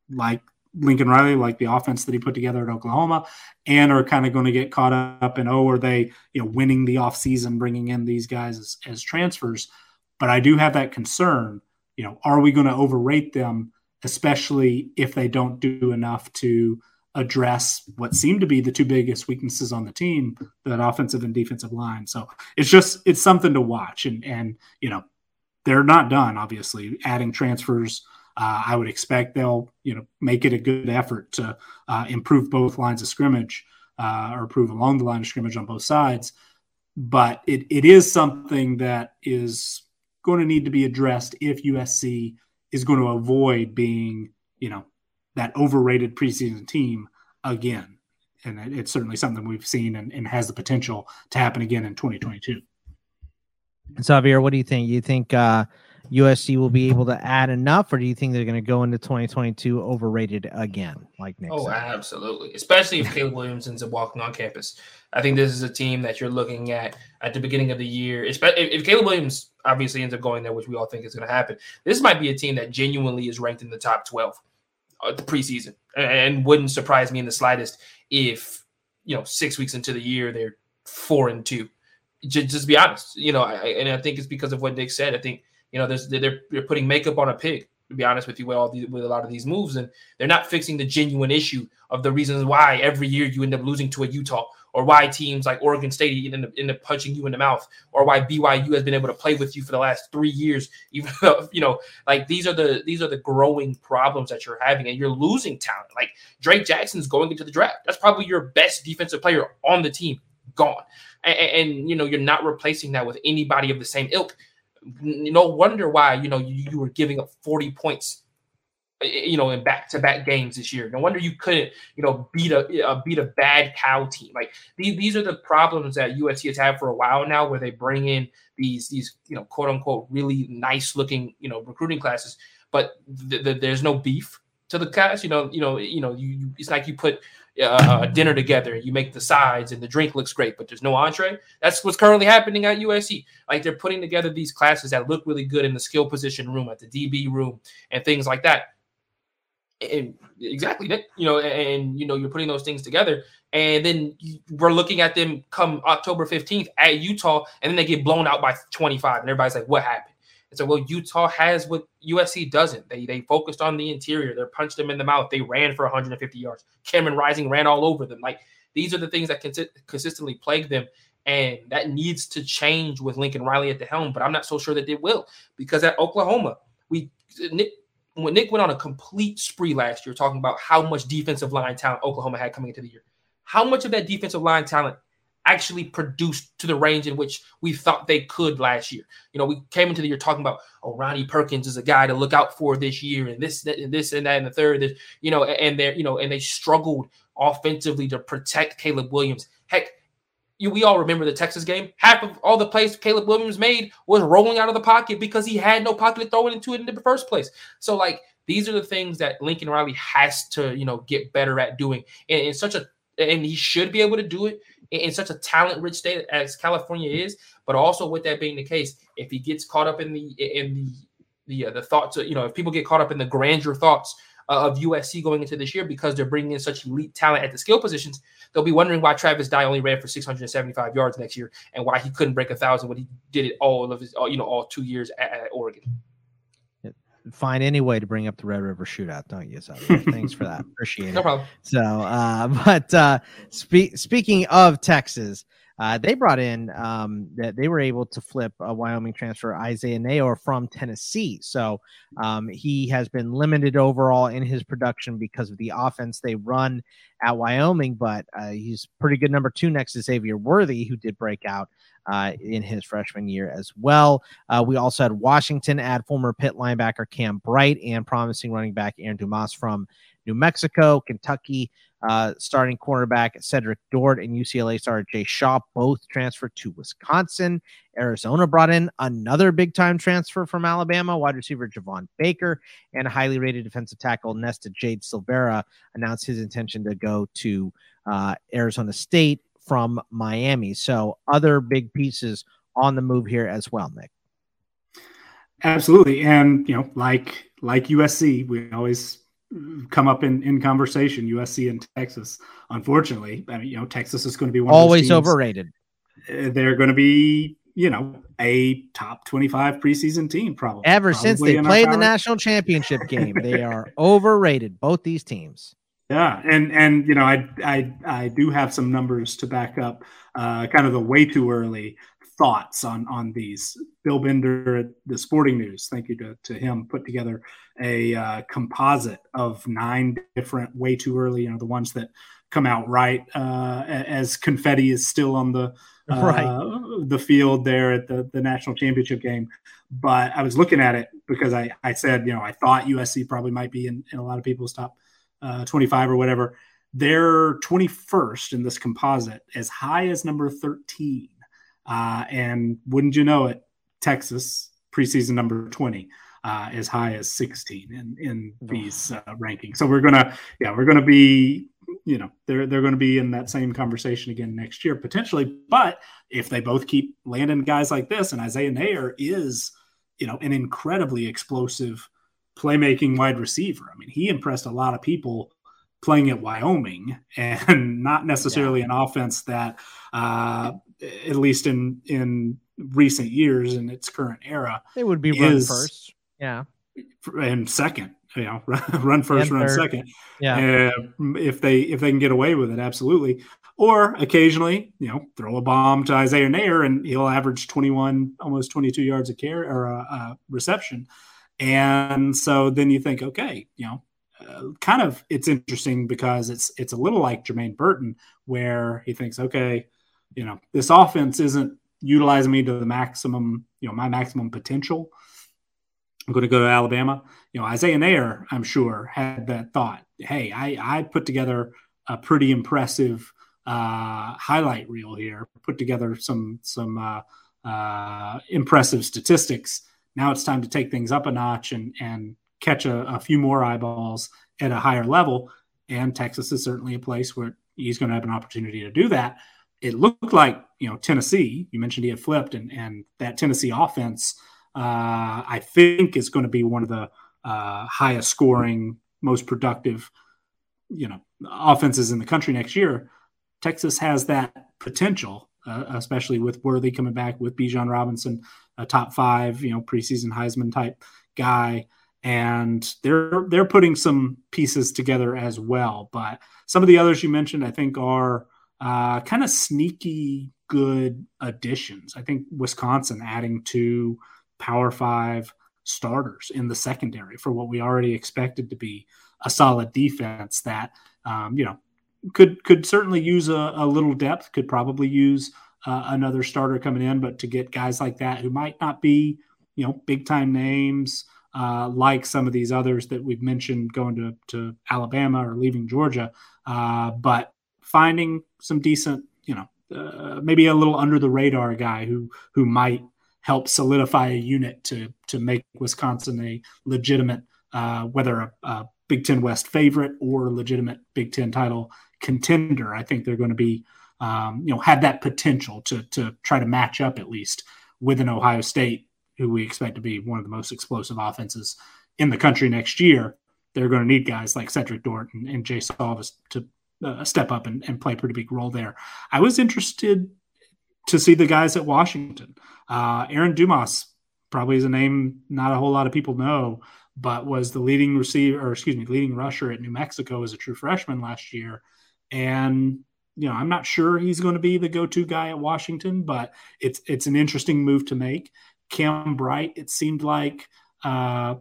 like Lincoln Riley, like the offense that he put together at Oklahoma, and are kind of going to get caught up in oh, are they you know winning the offseason, bringing in these guys as, as transfers? But I do have that concern you know, are we going to overrate them especially if they don't do enough to address what seem to be the two biggest weaknesses on the team, that offensive and defensive line. So it's just it's something to watch, and and you know they're not done. Obviously, adding transfers. Uh, I would expect they'll, you know, make it a good effort to uh, improve both lines of scrimmage uh, or improve along the line of scrimmage on both sides. But it, it is something that is going to need to be addressed if USC is going to avoid being, you know, that overrated preseason team again. And it's certainly something we've seen and, and has the potential to happen again in 2022. Xavier, what do you think? You think uh, USC will be able to add enough, or do you think they're going to go into 2022 overrated again, like Nick? Oh, said? absolutely. Especially if Caleb Williams ends up walking on campus. I think this is a team that you're looking at at the beginning of the year. If, if Caleb Williams obviously ends up going there, which we all think is going to happen, this might be a team that genuinely is ranked in the top 12 uh, the preseason, and wouldn't surprise me in the slightest if you know six weeks into the year they're four and two. Just, just be honest, you know, I, and I think it's because of what Nick said. I think you know, they're they're putting makeup on a pig. To be honest with you, with all these, with a lot of these moves, and they're not fixing the genuine issue of the reasons why every year you end up losing to a Utah, or why teams like Oregon State end up, end up punching you in the mouth, or why BYU has been able to play with you for the last three years. Even though you know, like these are the these are the growing problems that you're having, and you're losing talent. Like Drake Jackson's going into the draft. That's probably your best defensive player on the team gone, and, and you know you're not replacing that with anybody of the same ilk no wonder why you know you, you were giving up 40 points you know in back-to-back games this year. No wonder you couldn't you know beat a uh, beat a bad Cal team. Like these, these are the problems that usc has had for a while now where they bring in these these you know quote unquote really nice looking you know recruiting classes. But th- th- there's no beef to the class. You know you know you know you, you it's like you put uh, dinner together. and You make the sides and the drink looks great, but there's no entree. That's what's currently happening at USC. Like they're putting together these classes that look really good in the skill position room, at the DB room, and things like that. And exactly, you know, and you know, you're putting those things together, and then we're looking at them come October 15th at Utah, and then they get blown out by 25, and everybody's like, "What happened?" And so, well, Utah has what USC doesn't. They they focused on the interior. They punched them in the mouth. They ran for 150 yards. Cameron Rising ran all over them. Like these are the things that cons- consistently plague them, and that needs to change with Lincoln Riley at the helm. But I'm not so sure that it will because at Oklahoma, we Nick when Nick went on a complete spree last year, talking about how much defensive line talent Oklahoma had coming into the year. How much of that defensive line talent actually produced to the range in which we thought they could last year. You know, we came into the year talking about, oh, Ronnie Perkins is a guy to look out for this year, and this, and this, and that, and the third. This, you know, and they're, you know, and they struggled offensively to protect Caleb Williams. Heck, you, we all remember the Texas game. Half of all the plays Caleb Williams made was rolling out of the pocket because he had no pocket to throw it into it in the first place. So, like, these are the things that Lincoln Riley has to, you know, get better at doing. In such a and he should be able to do it in such a talent rich state as California is. But also with that being the case, if he gets caught up in the in the the uh, the thoughts, you know, if people get caught up in the grandeur thoughts of USC going into this year because they're bringing in such elite talent at the skill positions, they'll be wondering why Travis Dye only ran for 675 yards next year and why he couldn't break a thousand when he did it all of his, you know, all two years at, at Oregon find any way to bring up the Red River Shootout, don't you? So thanks for that. Appreciate it. No problem. So, uh, but uh, spe- speaking of Texas, uh, they brought in um, that they were able to flip a Wyoming transfer Isaiah Neyor from Tennessee. So um, he has been limited overall in his production because of the offense they run at Wyoming, but uh, he's pretty good number two next to Xavier Worthy, who did break out uh, in his freshman year as well. Uh, we also had Washington add former Pitt linebacker Cam Bright and promising running back Aaron Dumas from New Mexico, Kentucky. Uh, starting cornerback Cedric Dort and UCLA star Jay Shaw both transferred to Wisconsin. Arizona brought in another big time transfer from Alabama, wide receiver Javon Baker, and highly rated defensive tackle Nesta Jade Silvera announced his intention to go to uh, Arizona State from Miami. So other big pieces on the move here as well, Nick. Absolutely, and you know, like like USC, we always come up in in conversation. USC and Texas. Unfortunately, I mean, you know, Texas is going to be one always overrated. Uh, they're going to be you know, a top 25 preseason team probably. Ever probably since they played the national championship game, they are overrated, both these teams. Yeah, and and you know, I I I do have some numbers to back up uh, kind of the way too early thoughts on on these. Bill Bender at the Sporting News, thank you to, to him, put together a uh, composite of nine different way too early. You know, the ones that come out right uh, as confetti is still on the uh, right. the field there at the the national championship game. But I was looking at it because I I said you know I thought USC probably might be in, in a lot of people's top uh, 25 or whatever. They're 21st in this composite, as high as number 13. Uh, and wouldn't you know it, Texas, preseason number 20, uh, as high as 16 in, in these uh, rankings. So we're going to, yeah, we're going to be, you know, they're, they're going to be in that same conversation again next year, potentially. But if they both keep landing guys like this, and Isaiah Neyor is, you know, an incredibly explosive playmaking wide receiver. I mean, he impressed a lot of people playing at Wyoming and not necessarily yeah. an offense that, uh, at least in in recent years in its current era, it would be run first. Yeah, and second. You know, run first, and run third. second. Yeah, uh, if they if they can get away with it, absolutely. Or occasionally, you know, throw a bomb to Isaiah Neyor and he'll average 21, almost 22 yards of care or a, a reception. And so then you think, okay, you know, uh, kind of it's interesting because it's it's a little like Jermaine Burton, where he thinks, okay, you know, this offense isn't utilizing me to the maximum, you know, my maximum potential. I'm going to go to Alabama. You know, Isaiah Neyor, I'm sure, had that thought. Hey, I I put together a pretty impressive uh, highlight reel here. Put together some some uh, uh, impressive statistics now it's time to take things up a notch and and catch a, a few more eyeballs at a higher level. And Texas is certainly a place where he's going to have an opportunity to do that. It looked like you know Tennessee. You mentioned he had flipped, and and that Tennessee offense, uh, I think, is going to be one of the uh, highest scoring, most productive, you know, offenses in the country next year. Texas has that potential, uh, especially with Worthy coming back, with Bijan Robinson, a top five, you know, preseason Heisman type guy, and they're they're putting some pieces together as well. But some of the others you mentioned, I think, are uh, kind of sneaky good additions. I think Wisconsin adding two Power Five starters in the secondary for what we already expected to be a solid defense that um, you know could could certainly use a, a little depth. Could probably use uh, another starter coming in, but to get guys like that who might not be, you know, big time names uh, like some of these others that we've mentioned going to, to Alabama or leaving Georgia, uh, but finding some decent, you know, uh, maybe a little under the radar guy who who might help solidify a unit to to make Wisconsin a legitimate, uh, whether a, a Big Ten West favorite or legitimate Big Ten title contender. I think they're going to be um, you know, had that potential to to try to match up at least with an Ohio State, who we expect to be one of the most explosive offenses in the country next year. They're going to need guys like Cedric Dort and, and Jay Salvis to uh, step up and, and play a pretty big role there. I was interested to see the guys at Washington. Uh, Aaron Dumas probably is a name not a whole lot of people know, but was the leading receiver, or excuse me, leading rusher at New Mexico as a true freshman last year. And you know, I'm not sure he's going to be the go-to guy at Washington, but it's it's an interesting move to make. Cam Bright, it seemed like uh,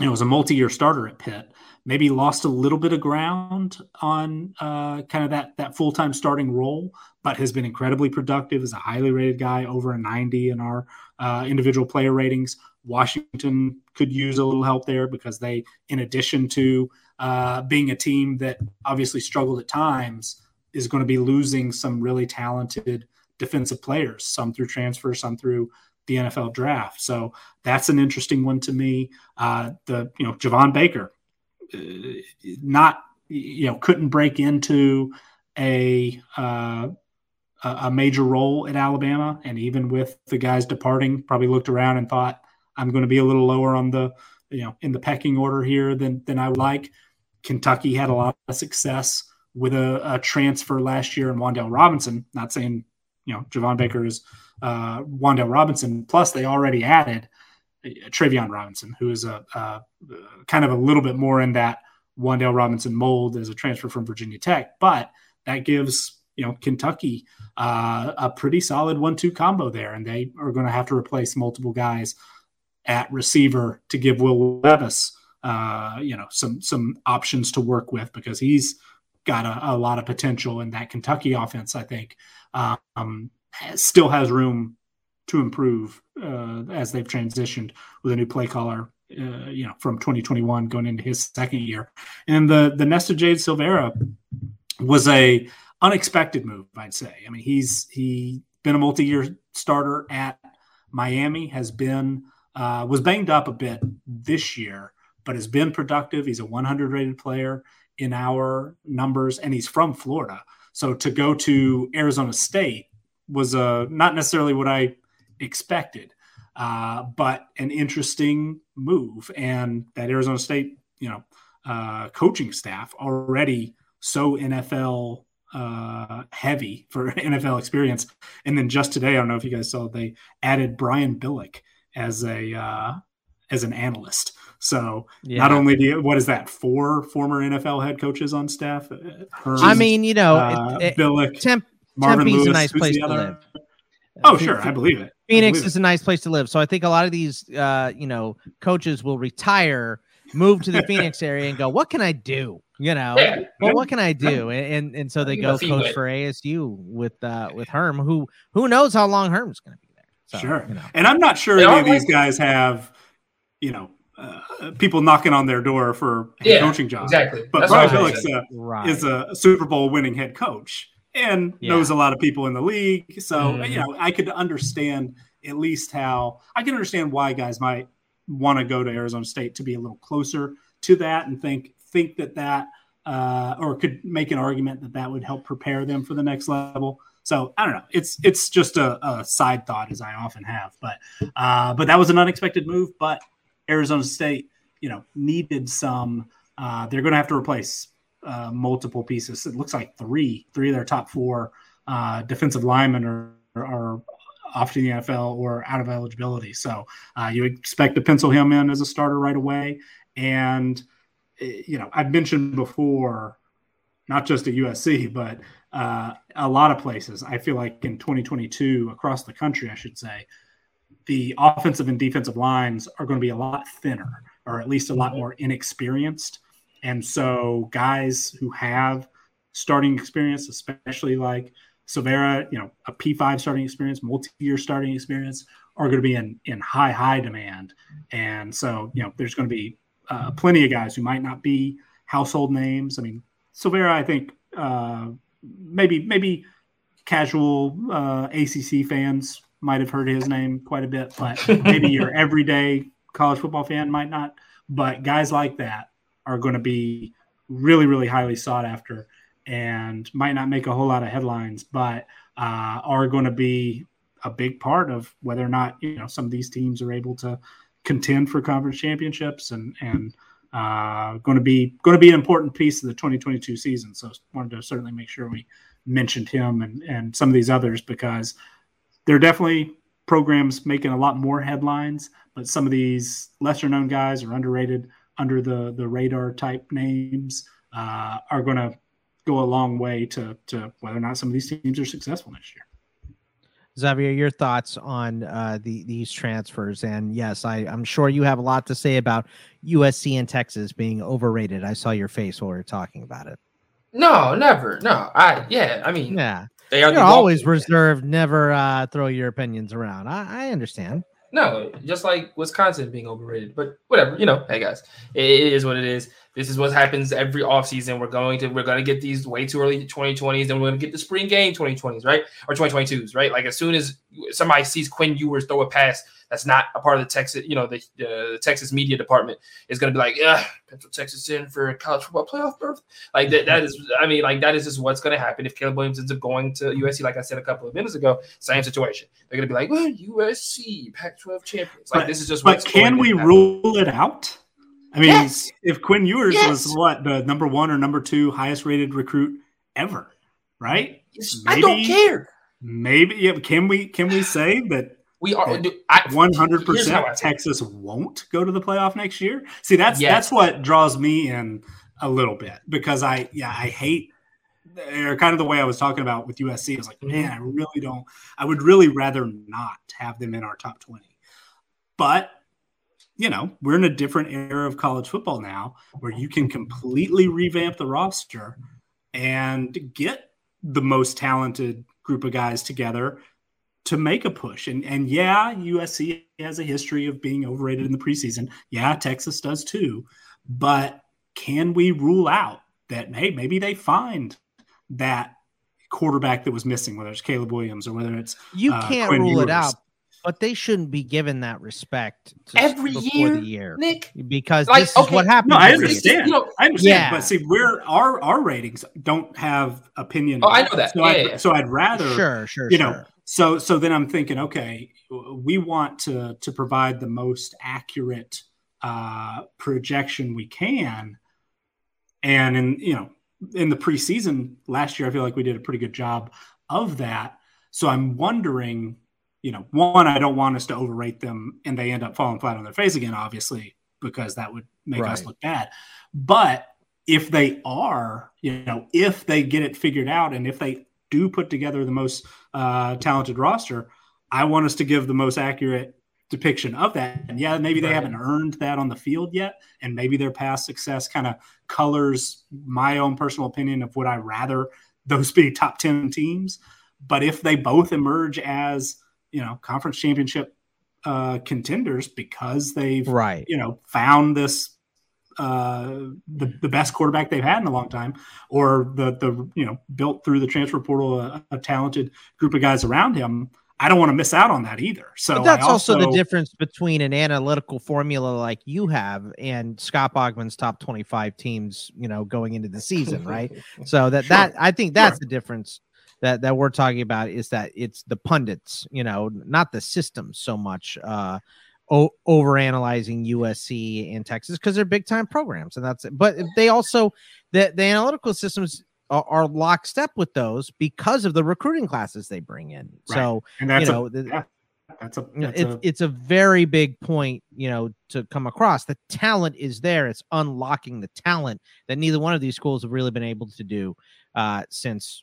know, was a multi-year starter at Pitt. Maybe lost a little bit of ground on uh, kind of that that full-time starting role, but has been incredibly productive. Is a highly rated guy, over a 90 in our uh, individual player ratings. Washington could use a little help there because they, in addition to uh, being a team that obviously struggled at times, is going to be losing some really talented defensive players, some through transfer, some through the NFL draft. So that's an interesting one to me. Uh, the you know Javon Baker, uh, not you know couldn't break into a uh, a major role at Alabama, and even with the guys departing, probably looked around and thought I'm going to be a little lower on the you know in the pecking order here than than I would like. Kentucky had a lot of success with a, a transfer last year in Wan'Dale Robinson. Not saying you know, Javon Baker's uh, Wan'Dale Robinson. Plus, they already added uh, Tayvion Robinson, who is a, a, kind of a little bit more in that Wan'Dale Robinson mold as a transfer from Virginia Tech. But that gives you know Kentucky uh, a pretty solid one-two combo there, and they are going to have to replace multiple guys at receiver to give Will Levis uh, you know some some options to work with because he's got a, a lot of potential in that Kentucky offense. I think um, still has room to improve uh, as they've transitioned with a new play caller. Uh, you know, from 2021 going into his second year, and the the Nesta Jade Silvera was a unexpected move. I'd say. I mean, he's he been a multi-year starter at Miami, has been uh, was banged up a bit this year, but has been productive. He's a 100 rated player in our numbers, and he's from Florida. So to go to Arizona State was uh, not necessarily what I expected, uh, but an interesting move. And that Arizona State, you know, uh, coaching staff already so NFL uh, heavy for NFL experience. And then just today, I don't know if you guys saw, they added Brian Billick as a uh, as an analyst. So yeah. not only do you, what is that four former NFL head coaches on staff? Herms, I mean, you know, uh, it, it, Billick, Temp, Marvin Tempe's Lewis, a nice place to live. Oh, sure, I believe it. Phoenix believe is it. a nice place to live. So I think a lot of these, uh, you know, coaches will retire, move to the Phoenix area, and go, "What can I do?" You know, yeah. well, what can I do? And and, and so they go coach for ASU with uh, with Herm, who who knows how long Herm's going to be there. So, sure, you know. and I'm not sure any of these guys have, you know, uh, people knocking on their door for yeah, coaching jobs. Exactly. But Brian Billick a, right. is a Super Bowl winning head coach and yeah. knows a lot of people in the league. So mm-hmm. you know, I could understand at least how I can understand why guys might want to go to Arizona State to be a little closer to that and think think that that uh, or could make an argument that that would help prepare them for the next level. So I don't know. It's it's just a, a side thought as I often have, but uh, but that was an unexpected move. But Arizona State, you know, needed some. Uh, they're going to have to replace uh, multiple pieces. It looks like three, three of their top four uh, defensive linemen are, are off to the NFL or out of eligibility. So uh, you expect to pencil him in as a starter right away. And eh, you know, I've mentioned before, not just at USC, but uh, a lot of places. I feel like in 2022 across the country, I should say, the offensive and defensive lines are going to be a lot thinner, or at least a lot more inexperienced. And so, guys who have starting experience, especially like Silvera, you know, a P5 starting experience, multi-year starting experience, are going to be in in high high demand. And so, you know, there's going to be uh, plenty of guys who might not be household names. I mean, Silvera, I think uh, maybe maybe casual uh, ACC fans might have heard his name quite a bit, but maybe your everyday college football fan might not. But guys like that are going to be really, really highly sought after and might not make a whole lot of headlines, but uh, are going to be a big part of whether or not you know some of these teams are able to contend for conference championships and and uh, going to be going to be an important piece of the 2022 season. So wanted to certainly make sure we mentioned him and and some of these others because there are definitely programs making a lot more headlines, but some of these lesser known guys or underrated under the the radar type names uh, are going to go a long way to to whether or not some of these teams are successful next year. Xavier, your thoughts on uh, the these transfers? And yes, I, I'm sure you have a lot to say about USC and Texas being overrated. I saw your face while we were talking about it. No, never. No, I yeah. I mean, yeah. They are You're always reserved. Never uh, throw your opinions around. I, I understand. No, just like Wisconsin being overrated, but whatever. You know, hey guys, it, it is what it is. This is what happens every offseason. We're going to we're going to get these way too early 2020s, then we're going to get the spring game 2020s, right? Or 2022s, right? Like as soon as somebody sees Quinn Ewers throw a pass that's not a part of the Texas, you know, the, uh, the Texas media department is going to be like, yeah, Central Texas in for a college football playoff berth. Like that, that is, I mean, like that is just what's going to happen if Caleb Williams ends up going to USC. Like I said a couple of minutes ago, same situation. They're going to be like, well, USC Pac-12 champions. Like but, this is just. But can we rule it out? I mean, yes. if Quinn Ewers yes. was what the number one or number two highest rated recruit ever, right? Maybe, I don't care. maybe yeah, can we can we say that we are one hundred percent Texas won't go to the playoff next year? See, that's yes. that's what draws me in a little bit because I yeah I hate or kind of the way I was talking about with USC. I was like, man, I really don't. I would really rather not have them in our top twenty. But you know, we're in a different era of college football now, where you can completely revamp the roster and get the most talented group of guys together to make a push. And and yeah, USC has a history of being overrated in the preseason. Yeah, Texas does too. But can we rule out that hey, maybe they find that quarterback that was missing, whether it's Caleb Williams or whether it's you uh, can't Quinn rule Ewers. it out, but they shouldn't be given that respect every year, year, Nick, because like, this okay, is what happened. No, I understand. You know, I understand, yeah. but see, we're our our ratings don't have opinion. Oh, I know that. So, yeah, I'd, yeah. so I'd rather, sure, sure, you sure. know. So so then I'm thinking, okay, we want to to provide the most accurate uh, projection we can, and in you know in the preseason last year, I feel like we did a pretty good job of that. So I'm wondering, you know, one, I don't want us to overrate them and they end up falling flat on their face again, obviously, because that would make right. us look bad. But if they are, you know, if they get it figured out and if they do put together the most uh, talented roster, I want us to give the most accurate depiction of that. And yeah, maybe they right. haven't earned that on the field yet. And maybe their past success kind of colors my own personal opinion of would I rather those be top 10 teams. But if they both emerge as, you know, conference championship uh, contenders because they've, right. you know, found this uh, the, the best quarterback they've had in a long time, or the the you know built through the transfer portal a, a talented group of guys around him, I don't want to miss out on that either. So but that's also, also, the difference between an analytical formula like you have and Scott Bogman's top 25 teams, you know, going into the season, right? so that sure. that I think that's sure. the difference that that we're talking about is that it's the pundits, you know, not the system so much uh o- over analyzing USC and Texas because they're big time programs and that's it. But they also the the analytical systems are, are lockstep with those because of the recruiting classes they bring in. Right. So and that's you know, a, the, yeah, that's a that's it's a, it's a very big point, you know, to come across. The talent is there. It's unlocking the talent that neither one of these schools have really been able to do uh, since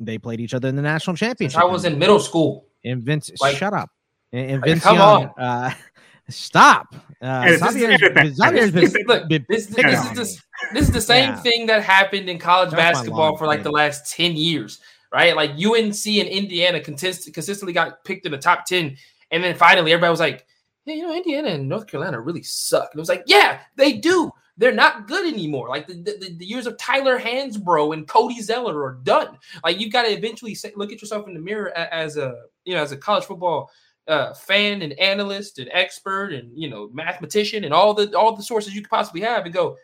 they played each other in the national championship. Since I was in middle school. And Vince, like, shut up. And, Vince come Young, on. Uh, Stop. Uh, Xavier's, Xavier's been, look, been, this, this, is the, this is the same yeah. thing that happened in college That's basketball for like the last 10 years, right? Like UNC and Indiana consist- consistently got picked in the top 10. And then finally, everybody was like, hey, you know, Indiana and North Carolina really suck. And it was like, yeah, they do. They're not good anymore. Like the, the, the years of Tyler Hansbrough and Cody Zeller are done. Like you've got to eventually say, look at yourself in the mirror as a, you know, as a college football – uh, fan and analyst and expert and you know mathematician and all the all the sources you could possibly have and go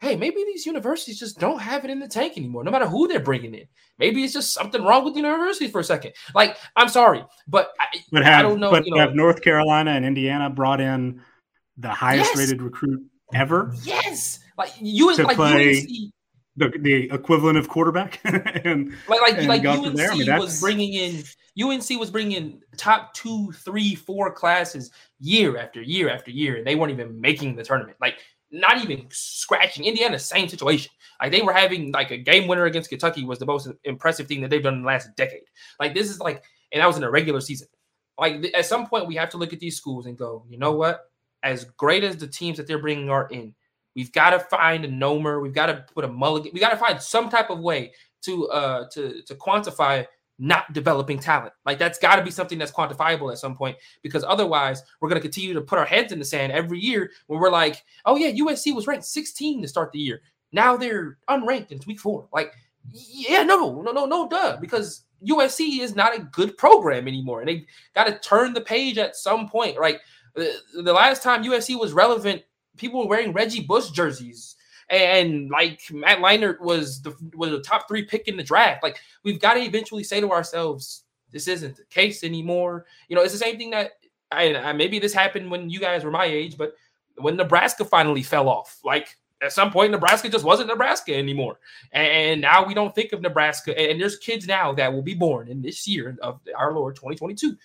hey maybe these universities just don't have it in the tank anymore no matter who they're bringing in maybe it's just something wrong with the university for a second like i'm sorry but i, but have, I don't know but you know, have north carolina and indiana brought in the highest yes. rated recruit ever yes like you like play UNC, the, the equivalent of quarterback and like like, and like UNC I mean, was bringing in UNC was bringing in top two, three, four classes year after year after year, and they weren't even making the tournament. Like not even scratching. Indiana, same situation. Like they were having like a game winner against Kentucky was the most impressive thing that they've done in the last decade. Like this is like, and that was in a regular season. Like at some point, we have to look at these schools and go, you know what? As great as the teams that they're bringing are in, We've got to find a nomer. We've got to put a mulligan. We got to find some type of way to uh to to quantify not developing talent. Like that's got to be something that's quantifiable at some point because otherwise we're going to continue to put our heads in the sand every year when we're like, oh yeah, USC was ranked 16 to start the year. Now they're unranked in week four. Like, yeah, no, no, no, no, duh, because USC is not a good program anymore, and they got to turn the page at some point. Right, the, last time USC was relevant people were wearing Reggie Bush jerseys. And like Matt Leinart was the was the top three pick in the draft. Like we've got to eventually say to ourselves, this isn't the case anymore. You know, it's the same thing that I, I maybe this happened when you guys were my age, but when Nebraska finally fell off, like at some point Nebraska just wasn't Nebraska anymore. And now we don't think of Nebraska. And there's kids now that will be born in this year of our Lord 2022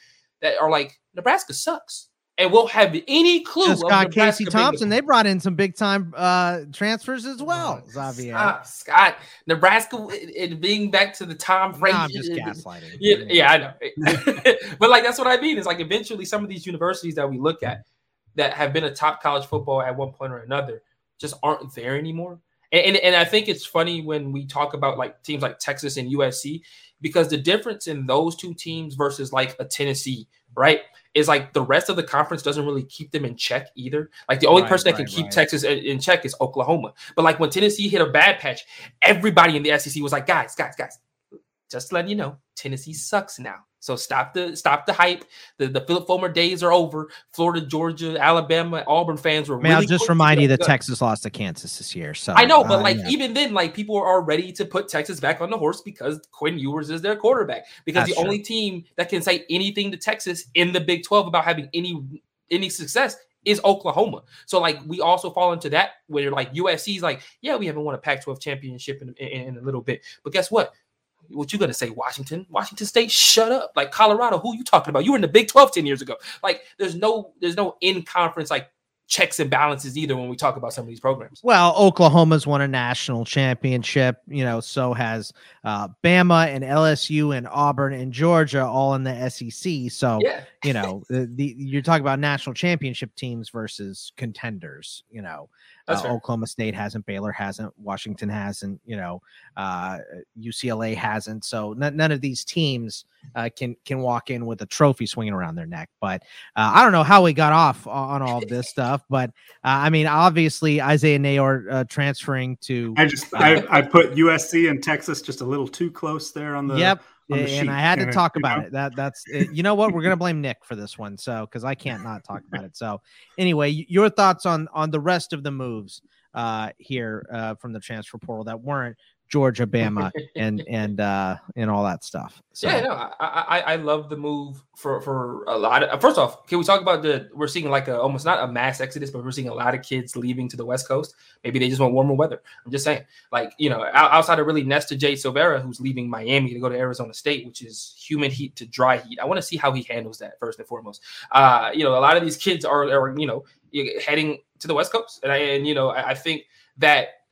that are like, Nebraska sucks. And we'll have any clue. Just got Casey Thompson. They brought in some big time uh, transfers as well. Xavier Scott, Scott Nebraska, and being back to the Tom Brady. No, I'm just gaslighting. Yeah, yeah, I know. but like that's what I mean. It's like eventually some of these universities that we look at that have been a top college football at one point or another just aren't there anymore. And, and, and I think it's funny when we talk about like teams like Texas and USC because the difference in those two teams versus like a Tennessee, right, is like the rest of the conference doesn't really keep them in check either. Like the only right, person that right, can keep right. Texas in check is Oklahoma. But like when Tennessee hit a bad patch, everybody in the SEC was like, guys, guys, guys, just letting you know, Tennessee sucks now. So stop the stop the hype. The the Phillip Fulmer days are over. Florida, Georgia, Alabama, Auburn fans were. Man, really I'll just remind you that. Texas lost to Kansas this year. So I know, but uh, like yeah. even then, like people are ready to put Texas back on the horse because Quinn Ewers is their quarterback. Because That's the true. only team that can say anything to Texas in the Big Twelve about having any any success is Oklahoma. So like we also fall into that where like USC's like, yeah, we haven't won a Pac-12 championship in, in, in a little bit, but guess what? What you gonna say, Washington? Washington State, shut up. Like Colorado, who you talking about? You were in the Big 12 10 years ago. Like there's no there's no in conference like checks and balances either when we talk about some of these programs. Well, Oklahoma's won a national championship, you know, so has uh, Bama and LSU and Auburn and Georgia all in the SEC. So, yeah. you know, the, the, you're talking about national championship teams versus contenders, you know. Uh, Oklahoma State hasn't, Baylor hasn't, Washington hasn't, you know, uh, UCLA hasn't. So n- none of these teams uh, can can walk in with a trophy swinging around their neck. But uh, I don't know how we got off on all of this stuff. But uh, I mean, obviously Isaiah Neyor uh, transferring to. I just I, I put USC and Texas just a little too close there on the. Yep and I had to talk about know? it. That that's it. you know what we're gonna blame Nick for this one, so because I can't not talk about it. So anyway, your thoughts on on the rest of the moves uh here uh from the transfer portal that weren't Georgia, Bama, and and uh and all that stuff. So. Yeah, no, I, I I love the move for for a lot of. First off, can we talk about the? We're seeing like a almost not a mass exodus, but we're seeing a lot of kids leaving to the West Coast. Maybe they just want warmer weather. I'm just saying, like you know, outside of really Nesta J Silvera, who's leaving Miami to go to Arizona State, which is humid heat to dry heat. I want to see how he handles that first and foremost. Uh, you know, a lot of these kids are, are you know heading to the West Coast, and I, and you know, I, I think that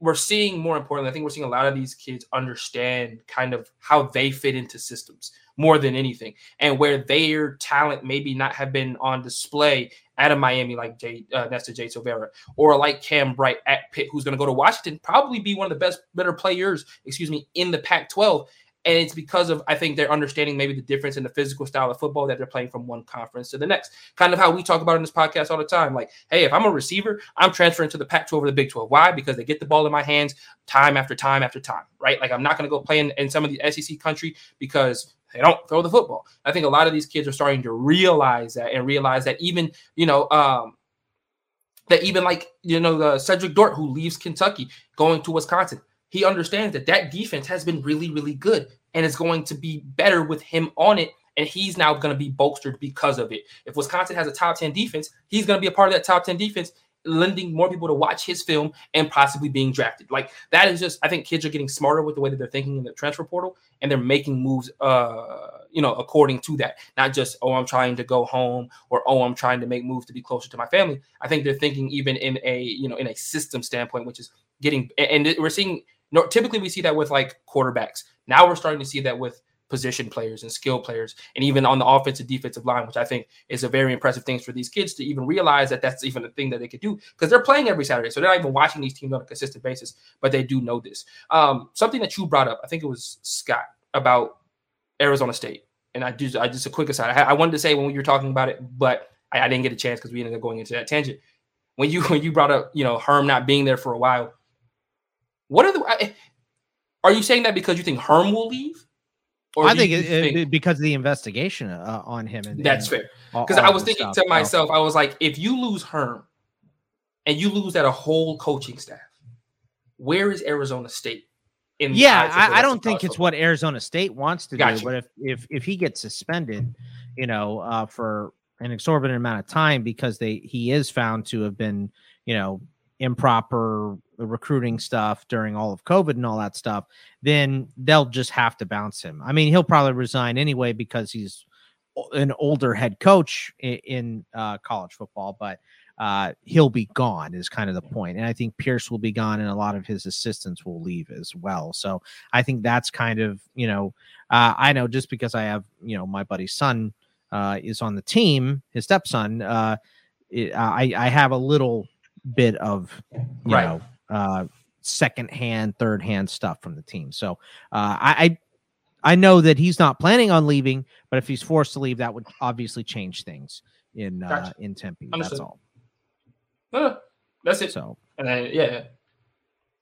we're seeing more importantly, I think we're seeing a lot of these kids understand kind of how they fit into systems more than anything, and where their talent maybe not have been on display at a Miami like Jay, uh, Nesta J. Silvera or like Cam Bright at Pitt, who's going to go to Washington, probably be one of the best, better players, excuse me, in the Pac-12. And it's because of, I think, they're understanding maybe the difference in the physical style of football that they're playing from one conference to the next. Kind of how we talk about in this podcast all the time. Like, hey, if I'm a receiver, I'm transferring to the Pac 12 or the Big 12. Why? Because they get the ball in my hands time after time after time, right? Like, I'm not going to go play in, in some of the SEC country because they don't throw the football. I think a lot of these kids are starting to realize that and realize that even, you know, um, that even like, you know, the Cedrick Dort who leaves Kentucky going to Wisconsin, he understands that that defense has been really, really good and it's going to be better with him on it. And he's now going to be bolstered because of it. If Wisconsin has a top 10 defense, he's going to be a part of that top 10 defense, lending more people to watch his film and possibly being drafted. Like that is just, I think kids are getting smarter with the way that they're thinking in the transfer portal and they're making moves, uh, you know, according to that. Not just, oh, I'm trying to go home or, oh, I'm trying to make moves to be closer to my family. I think they're thinking even in a, you know, in a system standpoint, which is getting, and we're seeing no, typically we see that with like quarterbacks. Now we're starting to see that with position players and skill players, and even on the offensive defensive line, which I think is a very impressive thing for these kids to even realize that that's even a thing that they could do because they're playing every Saturday, so they're not even watching these teams on a consistent basis, but they do know this. Um, something that you brought up, I think it was Scott about Arizona State, and I do I just a quick aside. I, I wanted to say when we were talking about it, but I, I didn't get a chance because we ended up going into that tangent. When you when you brought up you know Herm not being there for a while what are the? Are you saying that because you think Herm will leave? Or I think, it, think it, because of the investigation uh, on him. And that's and fair. Because I was thinking stuff. to myself, I was like, if you lose Herm, and you lose that a whole coaching staff, where is Arizona State? In yeah, I, I, don't think it's what Arizona State wants to do. But if if if he gets suspended, you know, uh, for an exorbitant amount of time because they he is found to have been, you know, improper recruiting stuff during all of COVID and all that stuff, then they'll just have to bounce him. I mean, he'll probably resign anyway because he's an older head coach in, in uh, college football, but uh, he'll be gone is kind of the point. And I think Pierce will be gone and a lot of his assistants will leave as well. So I think that's kind of, you know, uh, I know just because I have, you know, my buddy's son uh, is on the team, his stepson, uh, it, I, I have a little bit of, you right. know, uh, second hand, third hand stuff from the team. So uh, I, I, know that he's not planning on leaving, but if he's forced to leave, that would obviously change things in uh, in Tempe. Understood. That's all. Uh, that's it. So, and then, yeah.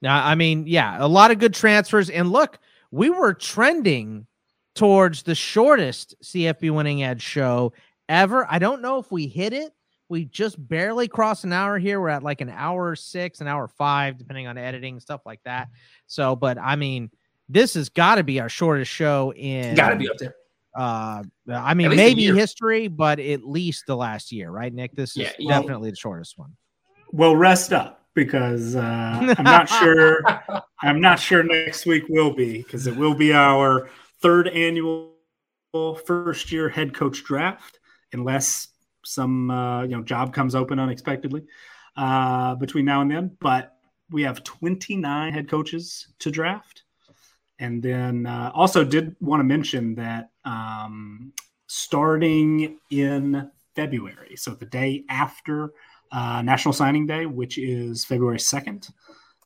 Now, I mean, yeah, a lot of good transfers. And look, we were trending towards the shortest CFB winning edge show ever. I don't know if we hit it. We just barely crossed an hour here. We're at like an hour six, an hour five, depending on editing, stuff like that. So, but I mean, this has got to be our shortest show in. Got to be up there. Uh, I mean, maybe history, but at least the last year, right, Nick? This is yeah, definitely the shortest one well, rest up because uh, I'm not sure. I'm not sure next week will be because it will be our third annual first year head coach draft, unless some uh, you know job comes open unexpectedly uh, between now and then. But we have 29 head coaches to draft, and then uh, also did want to mention that um, starting in February, so the day after uh, National Signing Day, which is February 2nd.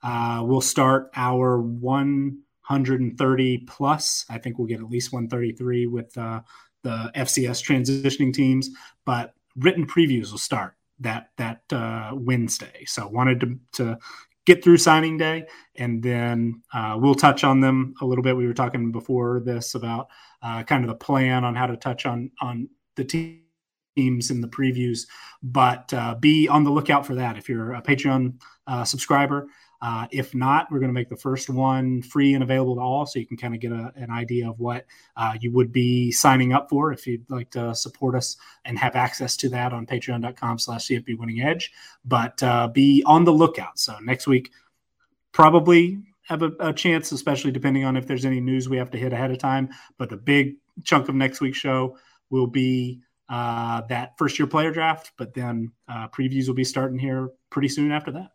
Uh, we'll start our 130 plus. I think we'll get at least 133 with uh, the FCS transitioning teams, but written previews will start that that uh, Wednesday. So wanted to, to get through signing day, and then uh, we'll touch on them a little bit. We were talking before this about uh, kind of the plan on how to touch on on the team teams in the previews. But uh, be on the lookout for that if you're a Patreon uh, subscriber. Uh, if not, we're going to make the first one free and available to all, so you can kind of get a, an idea of what uh, you would be signing up for if you'd like to support us and have access to that on Patreon.com/slash CFB Winning Edge. But uh, be on the lookout. So next week, probably have a, a chance, especially depending on if there's any news we have to hit ahead of time. But the big chunk of next week's show will be uh, that first year player draft, but then uh, previews will be starting here pretty soon after that.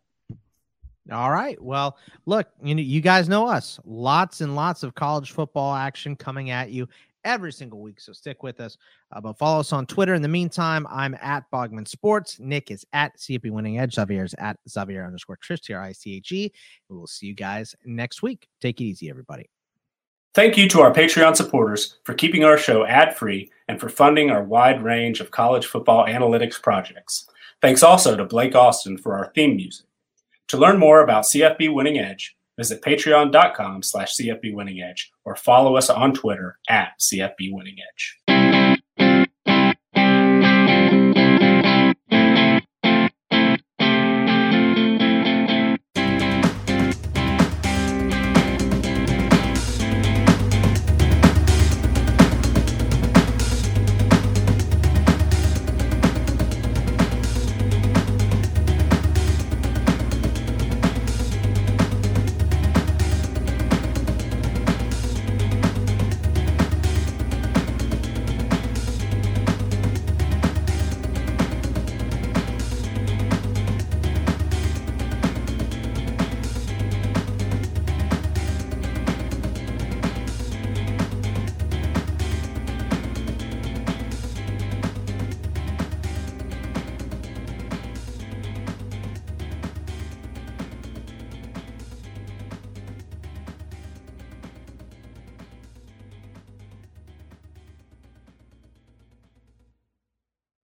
All right. Well, look, you know, you guys know us. Lots and lots of college football action coming at you every single week. So stick with us. Uh, but follow us on Twitter. In the meantime, I'm at Bogman Sports. Nick is at CFB Winning Edge. Xavier is at Xavier underscore Triche, T R I C H E. We'll see you guys next week. Take it easy, everybody. Thank you to our Patreon supporters for keeping our show ad free and for funding our wide range of college football analytics projects. Thanks also to Blake Austin for our theme music. To learn more about CFB Winning Edge, visit patreon.com slash CFB Winning Edge or follow us on Twitter at CFB Winning Edge.